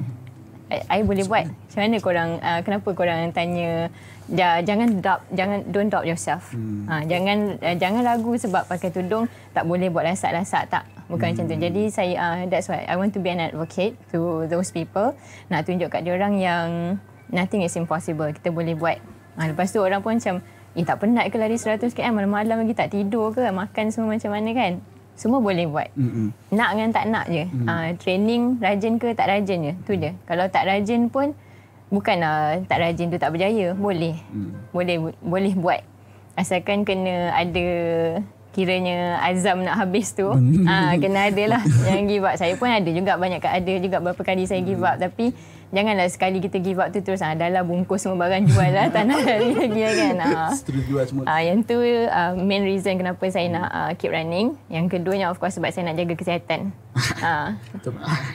[SPEAKER 5] I, I boleh buat. macam mana korang uh, kenapa korang tanya? Ja, jangan doubt jangan don't doubt yourself. Hmm. ha, jangan uh, jangan ragu sebab pakai tudung. Tak boleh buat lasak-lasak tak bukan hmm. macam tu jadi saya uh, that's why I want to be an advocate to those people nak tunjuk kat dia orang yang nothing is impossible kita boleh buat ha, lepas tu orang pun macam eh tak penat ke lari 100 km malam-malam lagi tak tidur ke makan semua macam mana kan semua boleh buat. Mm-hmm. Nak dengan tak nak je. Mm-hmm. Uh, training rajin ke tak rajin je. Tu je. Kalau tak rajin pun bukan uh, tak rajin tu tak berjaya. Boleh. Mm. Boleh boleh buat. Asalkan kena ada kiranya azam nak habis tu. ah uh, kena ada lah yang give up. Saya pun ada juga banyak ada juga berapa kali saya give up. Tapi janganlah sekali kita give up tu terus ah dah lah bungkus semua barang jual lah tak nak lari lagi kan. Ah.
[SPEAKER 2] Jual semua.
[SPEAKER 5] ah yang tu uh, main reason kenapa saya nak uh, keep running. Yang keduanya of course sebab saya nak jaga kesihatan. Ah.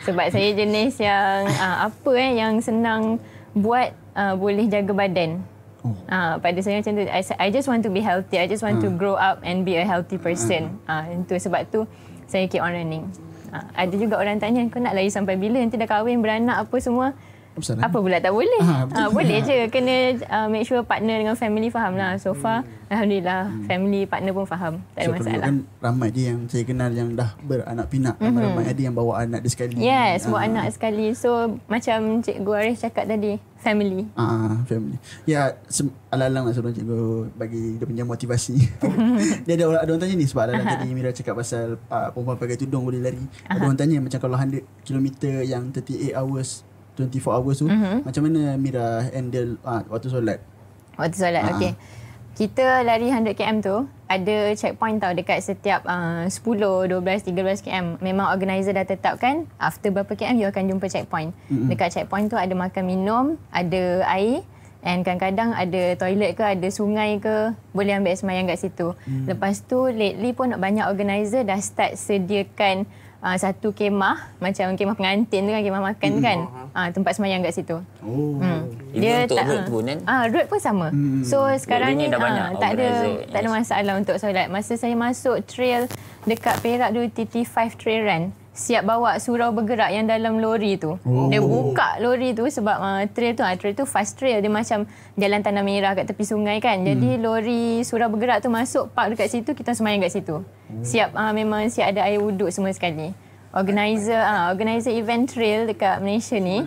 [SPEAKER 5] Sebab saya jenis yang uh, apa eh yang senang buat uh, boleh jaga badan Oh. Uh, pada saya macam tu I, I just want to be healthy I just want uh. to grow up and be a healthy person uh. Uh, itu sebab tu saya keep on running Ha, ada juga orang tanya kau nak lari sampai bila nanti dah kahwin beranak apa semua Besar, apa pula tak boleh? Ha, ha, boleh je. Kena uh, make sure partner dengan family faham lah. So far hmm. Alhamdulillah hmm. family partner pun faham. Tak ada so, masalah.
[SPEAKER 2] kan ramai je yang saya kenal yang dah beranak pinak. Mm-hmm. ramai ada yang bawa anak dia sekali.
[SPEAKER 5] Yes bawa ha. anak sekali. So macam Cikgu Arif cakap tadi family.
[SPEAKER 2] Ah family. Ya alalang lah sebelum cikgu bagi dia punya motivasi. Dia ada orang ada orang tanya ni sebab alalang tadi Mira cakap pasal uh, perempuan pakai tudung boleh lari. Aha. ada orang tanya macam kalau 100 km yang 38 hours 24 hours tu uh-huh. macam mana Mira handle uh, waktu solat
[SPEAKER 5] waktu solat uh-huh. okey kita lari 100 km tu ada checkpoint tau dekat setiap uh, 10, 12, 13 km. Memang organizer dah tetapkan after berapa km you akan jumpa checkpoint. Mm-hmm. Dekat checkpoint tu ada makan minum, ada air and kadang-kadang ada toilet ke, ada sungai ke, boleh ambil semayang kat situ. Mm. Lepas tu lately pun banyak organizer dah start sediakan uh, satu kemah macam kemah pengantin tu kan kemah makan hmm. kan uh, tempat semayang kat situ.
[SPEAKER 4] Oh. Hmm. Dia untuk tak road pun kan.
[SPEAKER 5] Ah uh, road pun sama. Hmm. So sekarang ni uh, tak ada tak ada masalah untuk solat. Masa saya masuk trail dekat Perak dulu TT5 trail run siap bawa surau bergerak yang dalam lori tu. Oh. Dia buka lori tu sebab uh, trail tu, uh, trail tu fast trail. Dia macam jalan tanah merah kat tepi sungai kan. Hmm. Jadi lori surau bergerak tu masuk park dekat situ, kita semayang kat situ. Hmm. Siap, uh, memang siap ada air wuduk semua sekali organizer ah uh, organizer event trail dekat Malaysia ni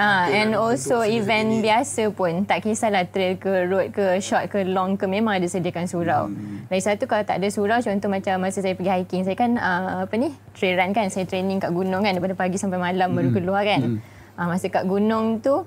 [SPEAKER 5] ah uh, and also event sendiri. biasa pun tak kisahlah trail ke road ke short ke long ke memang ada sediakan surau. Hmm. Lagi satu kalau tak ada surau contoh macam masa saya pergi hiking saya kan uh, apa ni trail run kan saya training kat gunung kan daripada pagi sampai malam hmm. baru keluar kan. Hmm. Uh, masa kat gunung tu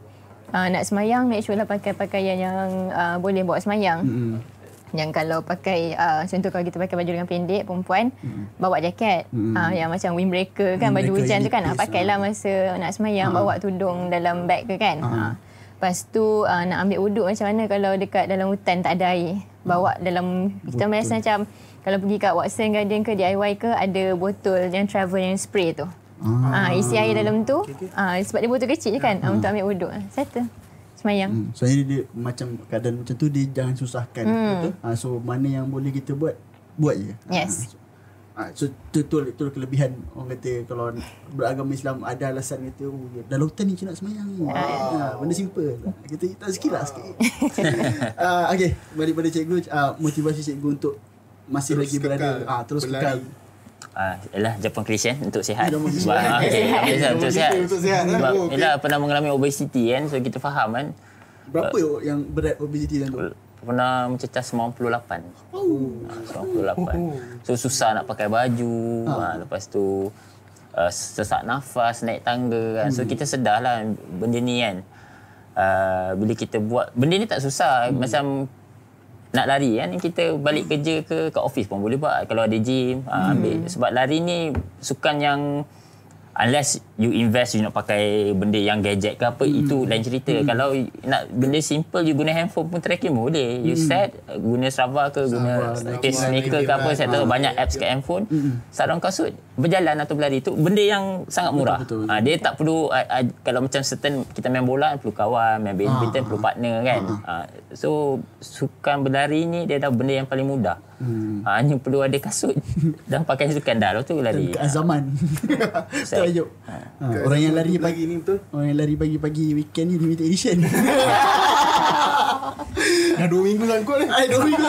[SPEAKER 5] uh, nak semayang make sure lah pakai pakaian yang uh, boleh bawa semayang. Hmm yang kalau pakai uh, contoh kalau kita pakai baju lengan pendek perempuan hmm. bawa jaket hmm. uh, yang macam windbreaker kan baju hujan tu kan uh, pakailah masa nak semayang uh. bawa tudung dalam beg ke kan. Uh. lepas tu uh, nak ambil wuduk macam mana kalau dekat dalam hutan tak ada air bawa dalam kita biasa macam kalau pergi kat Watson Garden ke DIY ke ada botol yang travel yang spray tu Ah, uh, isi air dalam tu. Okay, okay. Uh, sebab dia botol kecil je kan uh, untuk ambil wuduk. Settle semayang. Hmm.
[SPEAKER 2] So ini dia macam keadaan macam tu dia jangan susahkan. Hmm. Betul? Ha, so mana yang boleh kita buat buat je.
[SPEAKER 5] Yes.
[SPEAKER 2] Ha, so tu tu tu kelebihan orang kata kalau beragama Islam ada alasan kata oh dah lautan ni nak semayang ni. Ha, benda simple. Kita tak sikit lah sikit. uh, okay, balik pada cikgu uh, motivasi cikgu untuk masih terus lagi kekal. berada ah terus berlari. kekal
[SPEAKER 4] Ah, ialah Jepun Christian untuk sihat. Sebab okay, untuk sihat. Untuk sihat. Sebab okay. ialah pernah mengalami obesity kan, so kita faham kan.
[SPEAKER 2] Berapa uh, yang berat obesity tu?
[SPEAKER 4] Pernah mencecah 98. Oh. Ah, 98. So susah nak pakai baju, ah. ah lepas tu uh, sesak nafas, naik tangga kan. So hmm. kita sedarlah benda ni kan. Uh, bila kita buat benda ni tak susah hmm. macam nak lari kan kita balik kerja ke ke office pun boleh buat kalau ada gym hmm. ambil sebab lari ni sukan yang unless you invest you nak pakai benda yang gadget ke apa hmm. itu lain cerita hmm. kalau nak benda simple you guna handphone pun tracking boleh you hmm. set guna Strava ke guna pacemaker ke apa set ha. banyak apps kat handphone hmm. sarung kasut berjalan atau berlari tu benda yang sangat murah betul, betul, betul. Ha, dia tak perlu uh, uh, kalau macam certain kita main bola perlu kawan main badminton ha. perlu partner kan ha. Ha. so sukan berlari ni dia dah benda yang paling mudah Hmm. Ha, hanya perlu ada kasut dan pakaian sukan dah. Lepas tu lari.
[SPEAKER 2] Ke zaman. Ayub. Ha, orang yang lari pagi
[SPEAKER 3] ni betul.
[SPEAKER 2] Orang yang lari pagi-pagi weekend ni limited edition.
[SPEAKER 3] Dah dua minggu lah kot ni.
[SPEAKER 2] Ai dua minggu.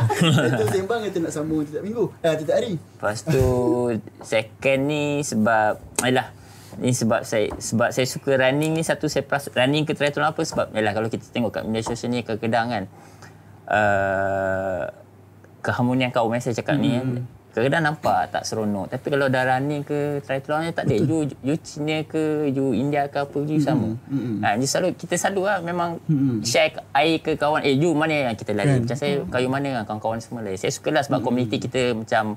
[SPEAKER 2] Itu sembang kita nak sambung tiap minggu. Ah tiap hari.
[SPEAKER 4] Lepas tu second ni sebab Alah ni sebab saya sebab saya suka running ni satu saya peras, running ke triathlon apa sebab yalah kalau kita tengok kat media sosial ni Kedah kan uh, keharmonian kaum yang saya cakap ni kan kadang nampak tak seronok? Tapi kalau dah running ke triathlon ni tak ada you, you Cina ke you India ke apa you sama. Ha, you selalu kita selalu lah memang share air ke kawan. Eh you mana yang kita lari? Macam saya kayu mana? Yang kawan-kawan semua lari. Saya suka lah sebab komuniti kita macam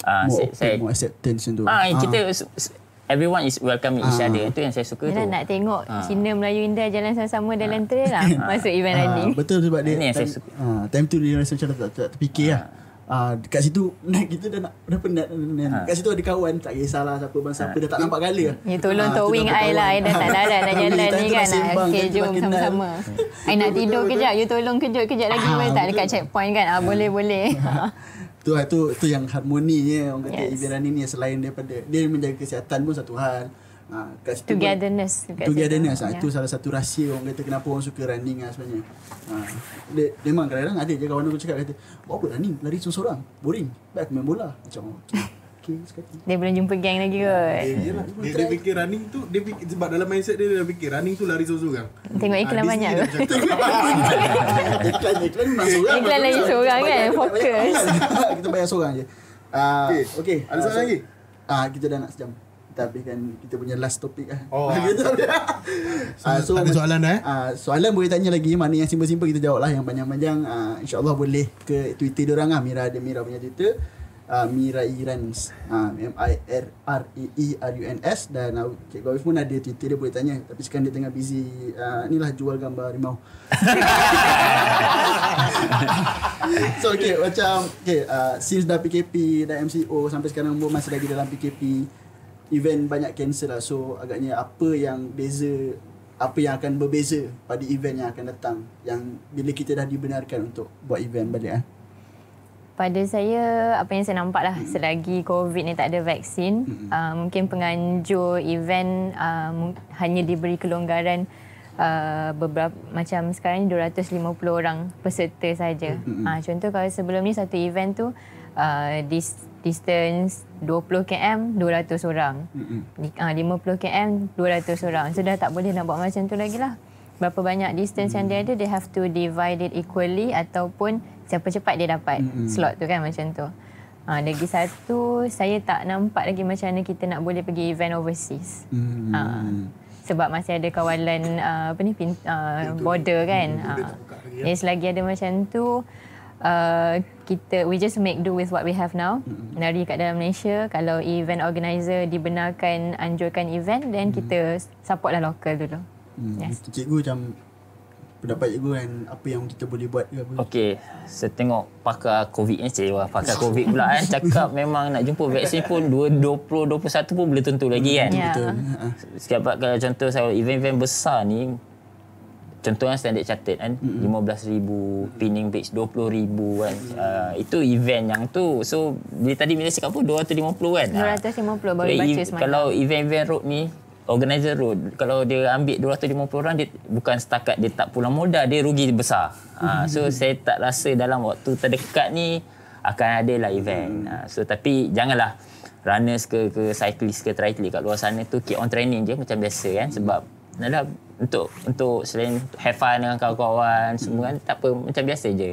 [SPEAKER 4] uh,
[SPEAKER 2] More
[SPEAKER 4] saya,
[SPEAKER 2] open,
[SPEAKER 4] saya
[SPEAKER 2] more acceptance tu.
[SPEAKER 4] Ah, kita s- s- everyone is welcoming each other. Itu yang saya suka
[SPEAKER 5] Yalah,
[SPEAKER 4] tu.
[SPEAKER 5] nak tengok
[SPEAKER 4] Ah.
[SPEAKER 5] Cina, Melayu, India jalan sama-sama dalam trail lah. Masuk event
[SPEAKER 2] Ah,
[SPEAKER 5] running.
[SPEAKER 2] betul sebab dia
[SPEAKER 4] Ini yang saya
[SPEAKER 2] time,
[SPEAKER 4] suka.
[SPEAKER 2] ah, time tu dia rasa macam tak, tak terfikir lah. Ah, dekat situ kita dah nak dah penat
[SPEAKER 4] Ah.
[SPEAKER 2] Dekat situ ada kawan tak kisahlah siapa bang siapa dah tak nampak kali.
[SPEAKER 5] Ya tolong
[SPEAKER 2] Ah,
[SPEAKER 5] towing
[SPEAKER 2] dapat
[SPEAKER 5] I lah. I
[SPEAKER 2] kawan.
[SPEAKER 5] dah tak larat nak jalan ni kan.
[SPEAKER 2] tu
[SPEAKER 5] jom sama-sama. I nak tidur kejap. You tolong kejut-kejap lagi.
[SPEAKER 2] Ah,
[SPEAKER 5] boleh tak dekat checkpoint kan? Ah, boleh, boleh.
[SPEAKER 2] Tu tu tu yang harmoninya orang kata
[SPEAKER 5] Yes.
[SPEAKER 2] event running ni selain daripada dia menjaga kesihatan pun satu hal. Ha, kat situ pun-
[SPEAKER 5] Togetherness. dekat
[SPEAKER 2] Togetherness
[SPEAKER 5] situ.
[SPEAKER 2] ah
[SPEAKER 5] Ya.
[SPEAKER 2] itu salah satu rahsia orang kata kenapa orang suka running lah sebenarnya. Ha, dia, memang kadang-kadang ada je kawan aku cakap kata, "Buat apa running? Lari seorang-seorang. Boring. Baik aku main bola." Macam okey. Okey sekali.
[SPEAKER 5] Dia belum jumpa geng lagi kot.
[SPEAKER 2] Eh, yelah,
[SPEAKER 3] Dia, dia fikir running tu dia fikir, sebab dalam mindset dia dia fikir running tu lari seorang-seorang.
[SPEAKER 5] Tengok iklan
[SPEAKER 3] Ah,
[SPEAKER 5] banyak tu.
[SPEAKER 2] iklan iklan memang seorang.
[SPEAKER 5] Iklan lagi seorang kan, fokus.
[SPEAKER 2] Kita bayar seorang je. Ah,
[SPEAKER 3] Okey.
[SPEAKER 2] okey.
[SPEAKER 3] Ada soalan
[SPEAKER 2] so-
[SPEAKER 3] lagi?
[SPEAKER 2] Ah, kita dah nak sejam. Kita habiskan kita punya last topik lah.
[SPEAKER 3] Oh, ah.
[SPEAKER 2] Gitu. Ah,
[SPEAKER 3] So, ada soalan dah, eh?
[SPEAKER 2] Ah, soalan boleh tanya lagi mana yang simple-simple kita jawab lah yang panjang-panjang ah, insyaallah boleh ke Twitter dia orang lah Mira ada Mira punya Twitter uh, Mira Irans uh, M I R R E E R U N S dan uh, Cik pun ada Twitter dia boleh tanya tapi sekarang dia tengah busy uh, inilah jual gambar harimau so okay macam okay uh, since dah PKP dan MCO sampai sekarang pun masih lagi dalam PKP event banyak cancel lah. So agaknya apa yang beza apa yang akan berbeza pada event yang akan datang yang bila kita dah dibenarkan untuk buat event balik ah
[SPEAKER 5] Pada saya, apa yang saya nampak lah, selagi COVID ni tak ada vaksin, uh, mungkin penganjur event uh, hanya diberi kelonggaran uh, beberapa macam sekarang ni 250 orang peserta saja. Uh, contoh kalau sebelum ni satu event tu uh, dis, distance 20 km 200 orang. Di- Uh, 50 km 200 orang. So dah tak boleh nak buat macam tu lagi lah. Berapa banyak distance yang dia ada, they have to divide it equally ataupun siapa cepat dia dapat slot tu kan macam tu. Ha, lagi satu, saya tak nampak lagi macam mana kita nak boleh pergi event overseas.
[SPEAKER 2] Hmm.
[SPEAKER 5] Ha, sebab masih ada kawalan uh, apa ni pin, uh, border kan. Ha. Jadi selagi ada macam tu uh, kita we just make do with what we have now. Lari kat dalam Malaysia kalau event organizer dibenarkan anjurkan event then kita support lah lokal dulu.
[SPEAKER 2] Hmm.
[SPEAKER 5] Yes.
[SPEAKER 2] Cikgu macam pendapat cikgu kan apa yang kita boleh buat ke apa.
[SPEAKER 4] Okey, saya tengok pakar COVID ni cik wah, pakar COVID pula kan cakap memang nak jumpa vaksin pun 2020 21 pun belum tentu lagi kan.
[SPEAKER 5] Ya.
[SPEAKER 2] Betul. Ha.
[SPEAKER 4] Sebab kalau contoh saya event-event besar ni contohnya standard chartered kan mm-hmm. 15,000 pinning beach 20,000 kan. Uh, itu event yang tu. So bila tadi bila cakap apa 250 kan?
[SPEAKER 5] 250 baru
[SPEAKER 4] Kalau
[SPEAKER 5] baca
[SPEAKER 4] ev-
[SPEAKER 5] semalam.
[SPEAKER 4] kalau event-event road ni organizer road kalau dia ambil 250 orang dia bukan setakat dia tak pulang modal dia rugi besar. Ha, so saya tak rasa dalam waktu terdekat ni akan ada lah event. Ha, so tapi janganlah runners ke ke cyclist ke triathlete kat luar sana tu keep on training je macam biasa kan sebab Adalah untuk untuk selain have fun dengan kawan-kawan semua kan tak apa macam biasa je.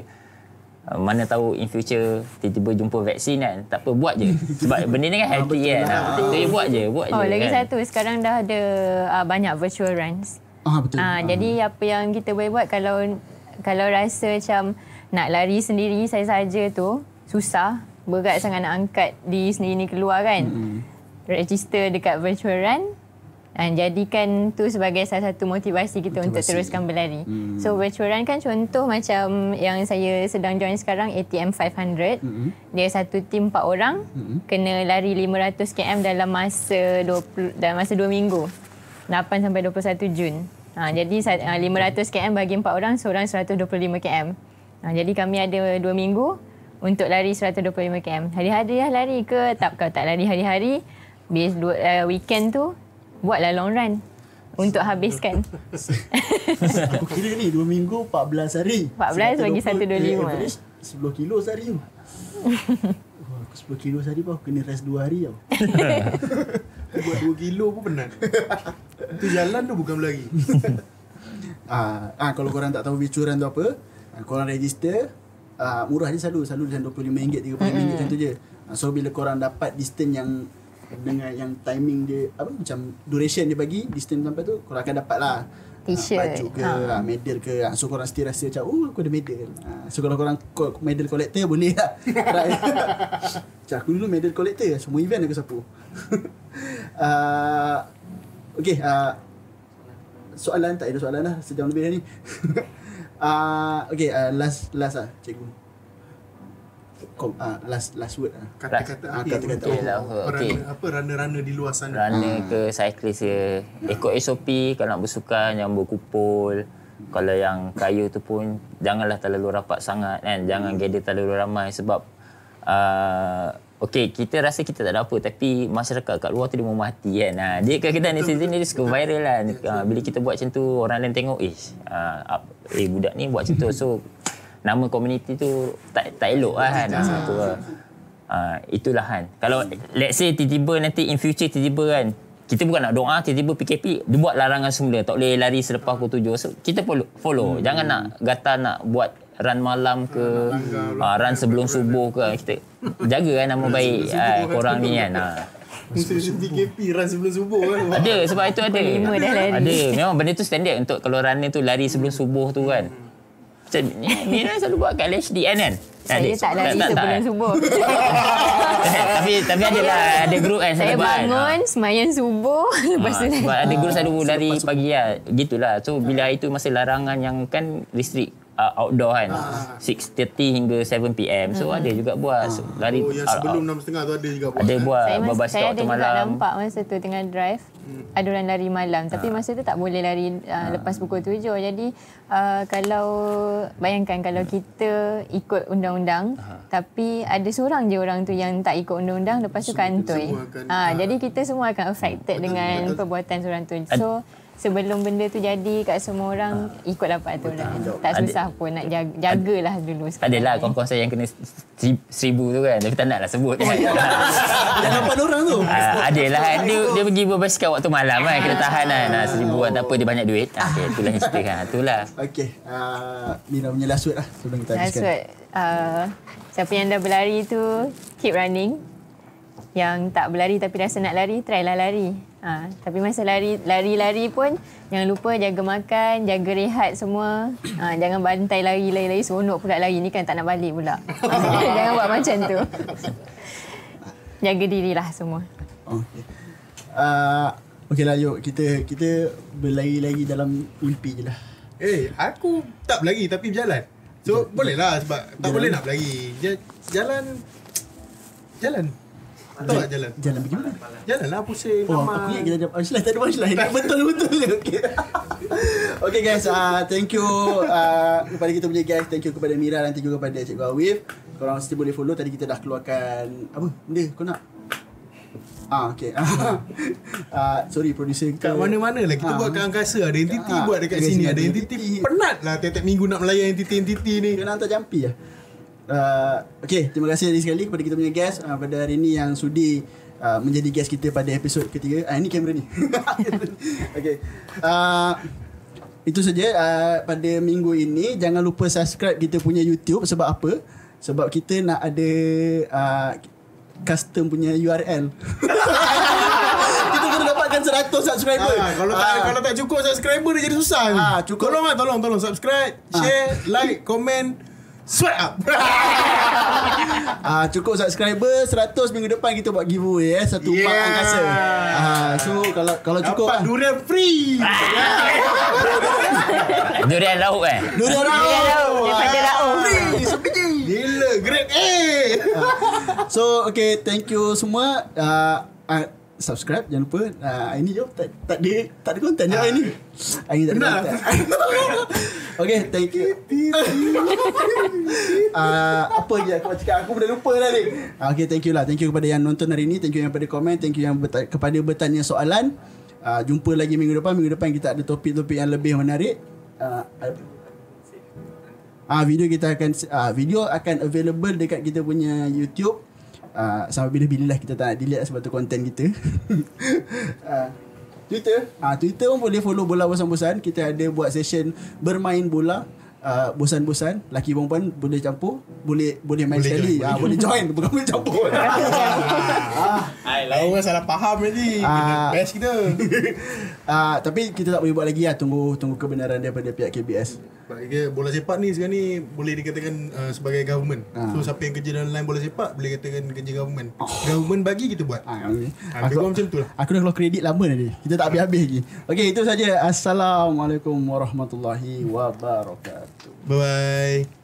[SPEAKER 4] Uh, mana tahu in future tiba-tiba jumpa vaksin kan. Tak apa buat je. Sebab benda ni kan healthy kan. Ha, so, buat je, buat
[SPEAKER 5] Oh,
[SPEAKER 4] je
[SPEAKER 5] lagi
[SPEAKER 4] kan.
[SPEAKER 5] satu sekarang dah ada uh, banyak virtual runs.
[SPEAKER 2] Ah betul.
[SPEAKER 5] Ah, jadi apa yang kita boleh buat kalau kalau rasa macam nak lari sendiri saya saja tu susah, berat sangat nak angkat diri sendiri ni keluar kan. Mm-hmm. Register dekat virtual run dan jadikan tu sebagai salah satu motivasi kita motivasi. untuk teruskan berlari. Mm. So virtual run kan contoh macam yang saya sedang join sekarang ATM 500. Mm-hmm. Dia satu tim 4 orang mm-hmm. kena lari 500 km dalam masa 20 dalam masa 2 minggu. 8 sampai 21 Jun. Ha, jadi sa- ah, 500 km bagi 4 orang, seorang 125 km. Ha, jadi kami ada 2 minggu untuk lari 125 km. Hari-hari lah lari ke tak kalau tak lari hari-hari bis uh, weekend tu buatlah long run untuk habiskan.
[SPEAKER 2] Aku kira ni 2 minggu 14 hari.
[SPEAKER 5] 14 bagi
[SPEAKER 2] 120,
[SPEAKER 5] 125.
[SPEAKER 2] eh, average 10 kilo sehari tu. Wah, aku 10 kilo sehari pun aku kena rest 2 hari tau.
[SPEAKER 3] Buat 2 kilo pun penat. tu jalan tu bukan berlari.
[SPEAKER 2] Ah, ah kalau korang tak tahu bicuran tu apa, ah, korang register ah, murah dia selalu selalu macam RM25 RM30 macam tu je. Ah, so bila korang dapat distance yang dengan yang timing dia apa macam duration dia bagi distance sampai tu korang akan dapat lah.
[SPEAKER 5] T-shirt.
[SPEAKER 2] ah, baju ke
[SPEAKER 5] Ha.
[SPEAKER 2] ah, medal ke. Ah, so korang still rasa macam oh aku ada medal. So kalau korang medal collector boleh lah. Macam aku dulu medal collector semua event aku sapu. Uh, okay uh, soalan tak ada soalan lah sejam lebih dah ni. Uh, okay uh, last last lah cikgu Kom, uh, last last word lah
[SPEAKER 3] Kata-kata
[SPEAKER 2] Ah,
[SPEAKER 3] akhir
[SPEAKER 2] kata-kata.
[SPEAKER 4] Okey lah,
[SPEAKER 3] apa?
[SPEAKER 4] Okey.
[SPEAKER 3] runner- apa runner-runner di luar sana.
[SPEAKER 4] Runner ke cyclist ke Ikut SOP Kalau nak bersukan Jangan berkumpul. Kalau yang kayu tu pun Janganlah terlalu rapat sangat kan? Jangan gather terlalu ramai Sebab uh, Okay kita rasa kita tak ada apa Tapi masyarakat kat luar tu dia mau mati kan? Ha, Dia kadang-kadang netizen dia suka viral lah. Ha, Bila kita buat macam tu Orang lain tengok Eh, uh, eh budak ni buat macam tu. So nama komuniti tu tak tak elok lah kan. Ha, tu lah. Uh, itulah kan. Kalau let's say tiba-tiba nanti in future tiba-tiba kan kita bukan nak doa tiba-tiba PKP dia buat larangan semula tak boleh lari selepas pukul 7 so, kita follow, follow. Hmm. jangan nak gata nak buat run malam ke uh, run sebelum subuh ke kita jaga kan nama baik uh, korang ni kan uh.
[SPEAKER 3] PKP run sebelum subuh kan.
[SPEAKER 4] ada sebab itu ada ada memang benda tu standard untuk kalau runner tu lari sebelum subuh tu kan macam ni Mira selalu buat kat LHDN kan
[SPEAKER 5] Saya
[SPEAKER 4] Adik,
[SPEAKER 5] tak lari sebelum
[SPEAKER 4] eh?
[SPEAKER 5] subuh.
[SPEAKER 4] tapi tapi ada lah ada grup kan
[SPEAKER 5] Saya
[SPEAKER 4] selalu buat.
[SPEAKER 5] bangun, semayang subuh, lepas
[SPEAKER 4] Ha,
[SPEAKER 5] tu
[SPEAKER 4] sebab ada guru selalu lari
[SPEAKER 2] Selepas
[SPEAKER 4] pagi lah. Gitulah. So bila hari tu masa larangan yang kan restrict uh, outdoor kan. 6.30 hingga 7 PM. So ada juga buat so, lari
[SPEAKER 3] Oh, yang sebelum
[SPEAKER 4] out.
[SPEAKER 3] 6.30 tu ada juga buat.
[SPEAKER 4] ada
[SPEAKER 3] eh?
[SPEAKER 4] buat
[SPEAKER 5] saya, mas, saya ada juga
[SPEAKER 4] malam.
[SPEAKER 5] nampak masa tu tengah drive ada orang lari malam. Tapi masa tu tak boleh lari uh, lepas pukul 7 jadi uh, kalau bayangkan kalau kita ikut undang-undang tapi ada seorang je orang tu yang tak ikut undang-undang lepas tu kantoi.
[SPEAKER 3] akan-
[SPEAKER 5] ha, jadi kita semua akan affected dengan perbuatan seorang tu. So sebelum benda tu jadi kat semua orang ikutlah peraturan tak
[SPEAKER 4] Ada-
[SPEAKER 5] susah pun nak jaga, jagalah dulu
[SPEAKER 4] Adalah kawan-kawan saya yang kena seri- seribu tu kan. Tapi tak nak lah sebut. kan.
[SPEAKER 2] yang lapan orang tu
[SPEAKER 4] Ah, adalah dia, dia pergi berbasikal waktu malam kan. Kena tahan kan. Nah, seribu kan tak apa dia banyak duit. Ah, okay, itulah yang cerita kan. Itulah.
[SPEAKER 2] Okay, uh, Mira punya last word lah sebelum kita habiskan.
[SPEAKER 5] what uh, siapa yang dah berlari tu keep running. Yang tak berlari tapi rasa nak lari, try lah lari. Ha, tapi masa lari lari-lari pun jangan lupa jaga makan, jaga rehat semua. Ha, jangan bantai lari-lari seronok pula lari ni kan tak nak balik pula. jangan buat macam tu. jaga dirilah semua.
[SPEAKER 2] Okay. Uh, okay lah yuk kita kita berlari-lari dalam mimpi je lah.
[SPEAKER 3] Eh, aku tak berlari tapi berjalan. So, boleh lah sebab tak
[SPEAKER 2] Jalan.
[SPEAKER 3] boleh nak berlari. Ja- Jalan Jalan. Tahu tak jalan?
[SPEAKER 2] Jalan pergi mana?
[SPEAKER 3] Jalan lah pusing.
[SPEAKER 2] Oh,
[SPEAKER 3] ramai.
[SPEAKER 2] aku ingat kita ada punchline. Tak ada punchline. Betul-betul je. Okay. okay guys, uh, thank you uh, kepada kita punya guys. Thank you kepada Mira dan thank you kepada Cikgu Awif. Korang mesti boleh follow. Tadi kita dah keluarkan... Apa benda kau nak? Ah, okay. uh, sorry, producer.
[SPEAKER 3] Kat mana-mana lah Kita
[SPEAKER 2] Ah.
[SPEAKER 3] buat kat angkasa Ada entiti
[SPEAKER 2] Ah,
[SPEAKER 3] buat dekat sini Ada entiti. Penat lah Tiap-tiap minggu nak melayan entiti-entiti ni
[SPEAKER 2] Kena hantar jampi lah. Uh, okay, terima kasih lagi sekali kepada kita punya guest uh, pada hari ini yang sudi uh, menjadi guest kita pada episod ketiga. Ah ini kamera ni. okay. Uh, itu saja uh, pada minggu ini jangan lupa subscribe kita punya YouTube sebab apa? Sebab kita nak ada uh, custom punya URL. kita kena dapatkan 100 subscriber.
[SPEAKER 3] Ah, kalau tak
[SPEAKER 2] Ah.
[SPEAKER 3] kalau tak cukup subscriber dia jadi susah.
[SPEAKER 2] Ah, cukup.
[SPEAKER 3] Tolong lah, tolong tolong subscribe, share, like, komen, sweat up.
[SPEAKER 2] Ah cukup subscriber 100 minggu depan kita buat giveaway eh satu yeah.
[SPEAKER 3] Yeah.
[SPEAKER 2] angkasa. Ah so kalau kalau cukup
[SPEAKER 3] Dapat
[SPEAKER 2] ah.
[SPEAKER 3] durian free.
[SPEAKER 4] Durian lauk kan?
[SPEAKER 2] Durian
[SPEAKER 5] Durian lauk daripada lauk.
[SPEAKER 2] Free sebiji.
[SPEAKER 3] Gila, grade A.
[SPEAKER 2] So okay thank you semua. Ah uh, subscribe jangan lupa. Uh, ini jom tak tak ada tak ada konten je hari ni. Hari ni tak ada konten. okay, thank you. uh, apa lagi aku nak cakap aku dah lupa dah ni. Uh, okay, thank you lah. Thank you kepada yang nonton hari ni, thank you yang pada komen, thank you yang berta- kepada bertanya soalan. Uh, jumpa lagi minggu depan. Minggu depan kita ada topik-topik yang lebih menarik. Uh, Ah video kita akan ah video akan available dekat kita punya YouTube. Ah sampai bila-bila lah kita tak nak delete sebab tu konten kita. ah Twitter, ah Twitter pun boleh follow bola bosan-bosan. Kita ada buat session bermain bola. Uh, bosan-bosan laki perempuan boleh campur boleh boleh main
[SPEAKER 3] Boleh
[SPEAKER 2] sekali
[SPEAKER 3] join,
[SPEAKER 2] ah boleh join bukan boleh campur ah
[SPEAKER 3] Orang salah faham lagi.
[SPEAKER 2] Ah.
[SPEAKER 3] Best kita.
[SPEAKER 2] ah tapi kita tak boleh buat lagi lah tunggu tunggu kebenaran daripada pihak KBS
[SPEAKER 3] Dia bola sepak ni sekarang ni boleh dikatakan uh, sebagai government.
[SPEAKER 2] Ah.
[SPEAKER 3] So siapa yang kerja dalam line bola sepak boleh katakan kerja government. Government bagi kita buat.
[SPEAKER 2] ah, ni.
[SPEAKER 3] Ah, lebih kurang macam tu lah.
[SPEAKER 2] Aku dah keluar kredit lama tadi. Kita tak habis-habis lagi. Okey, itu saja. Assalamualaikum warahmatullahi wabarakatuh.
[SPEAKER 3] Bye bye.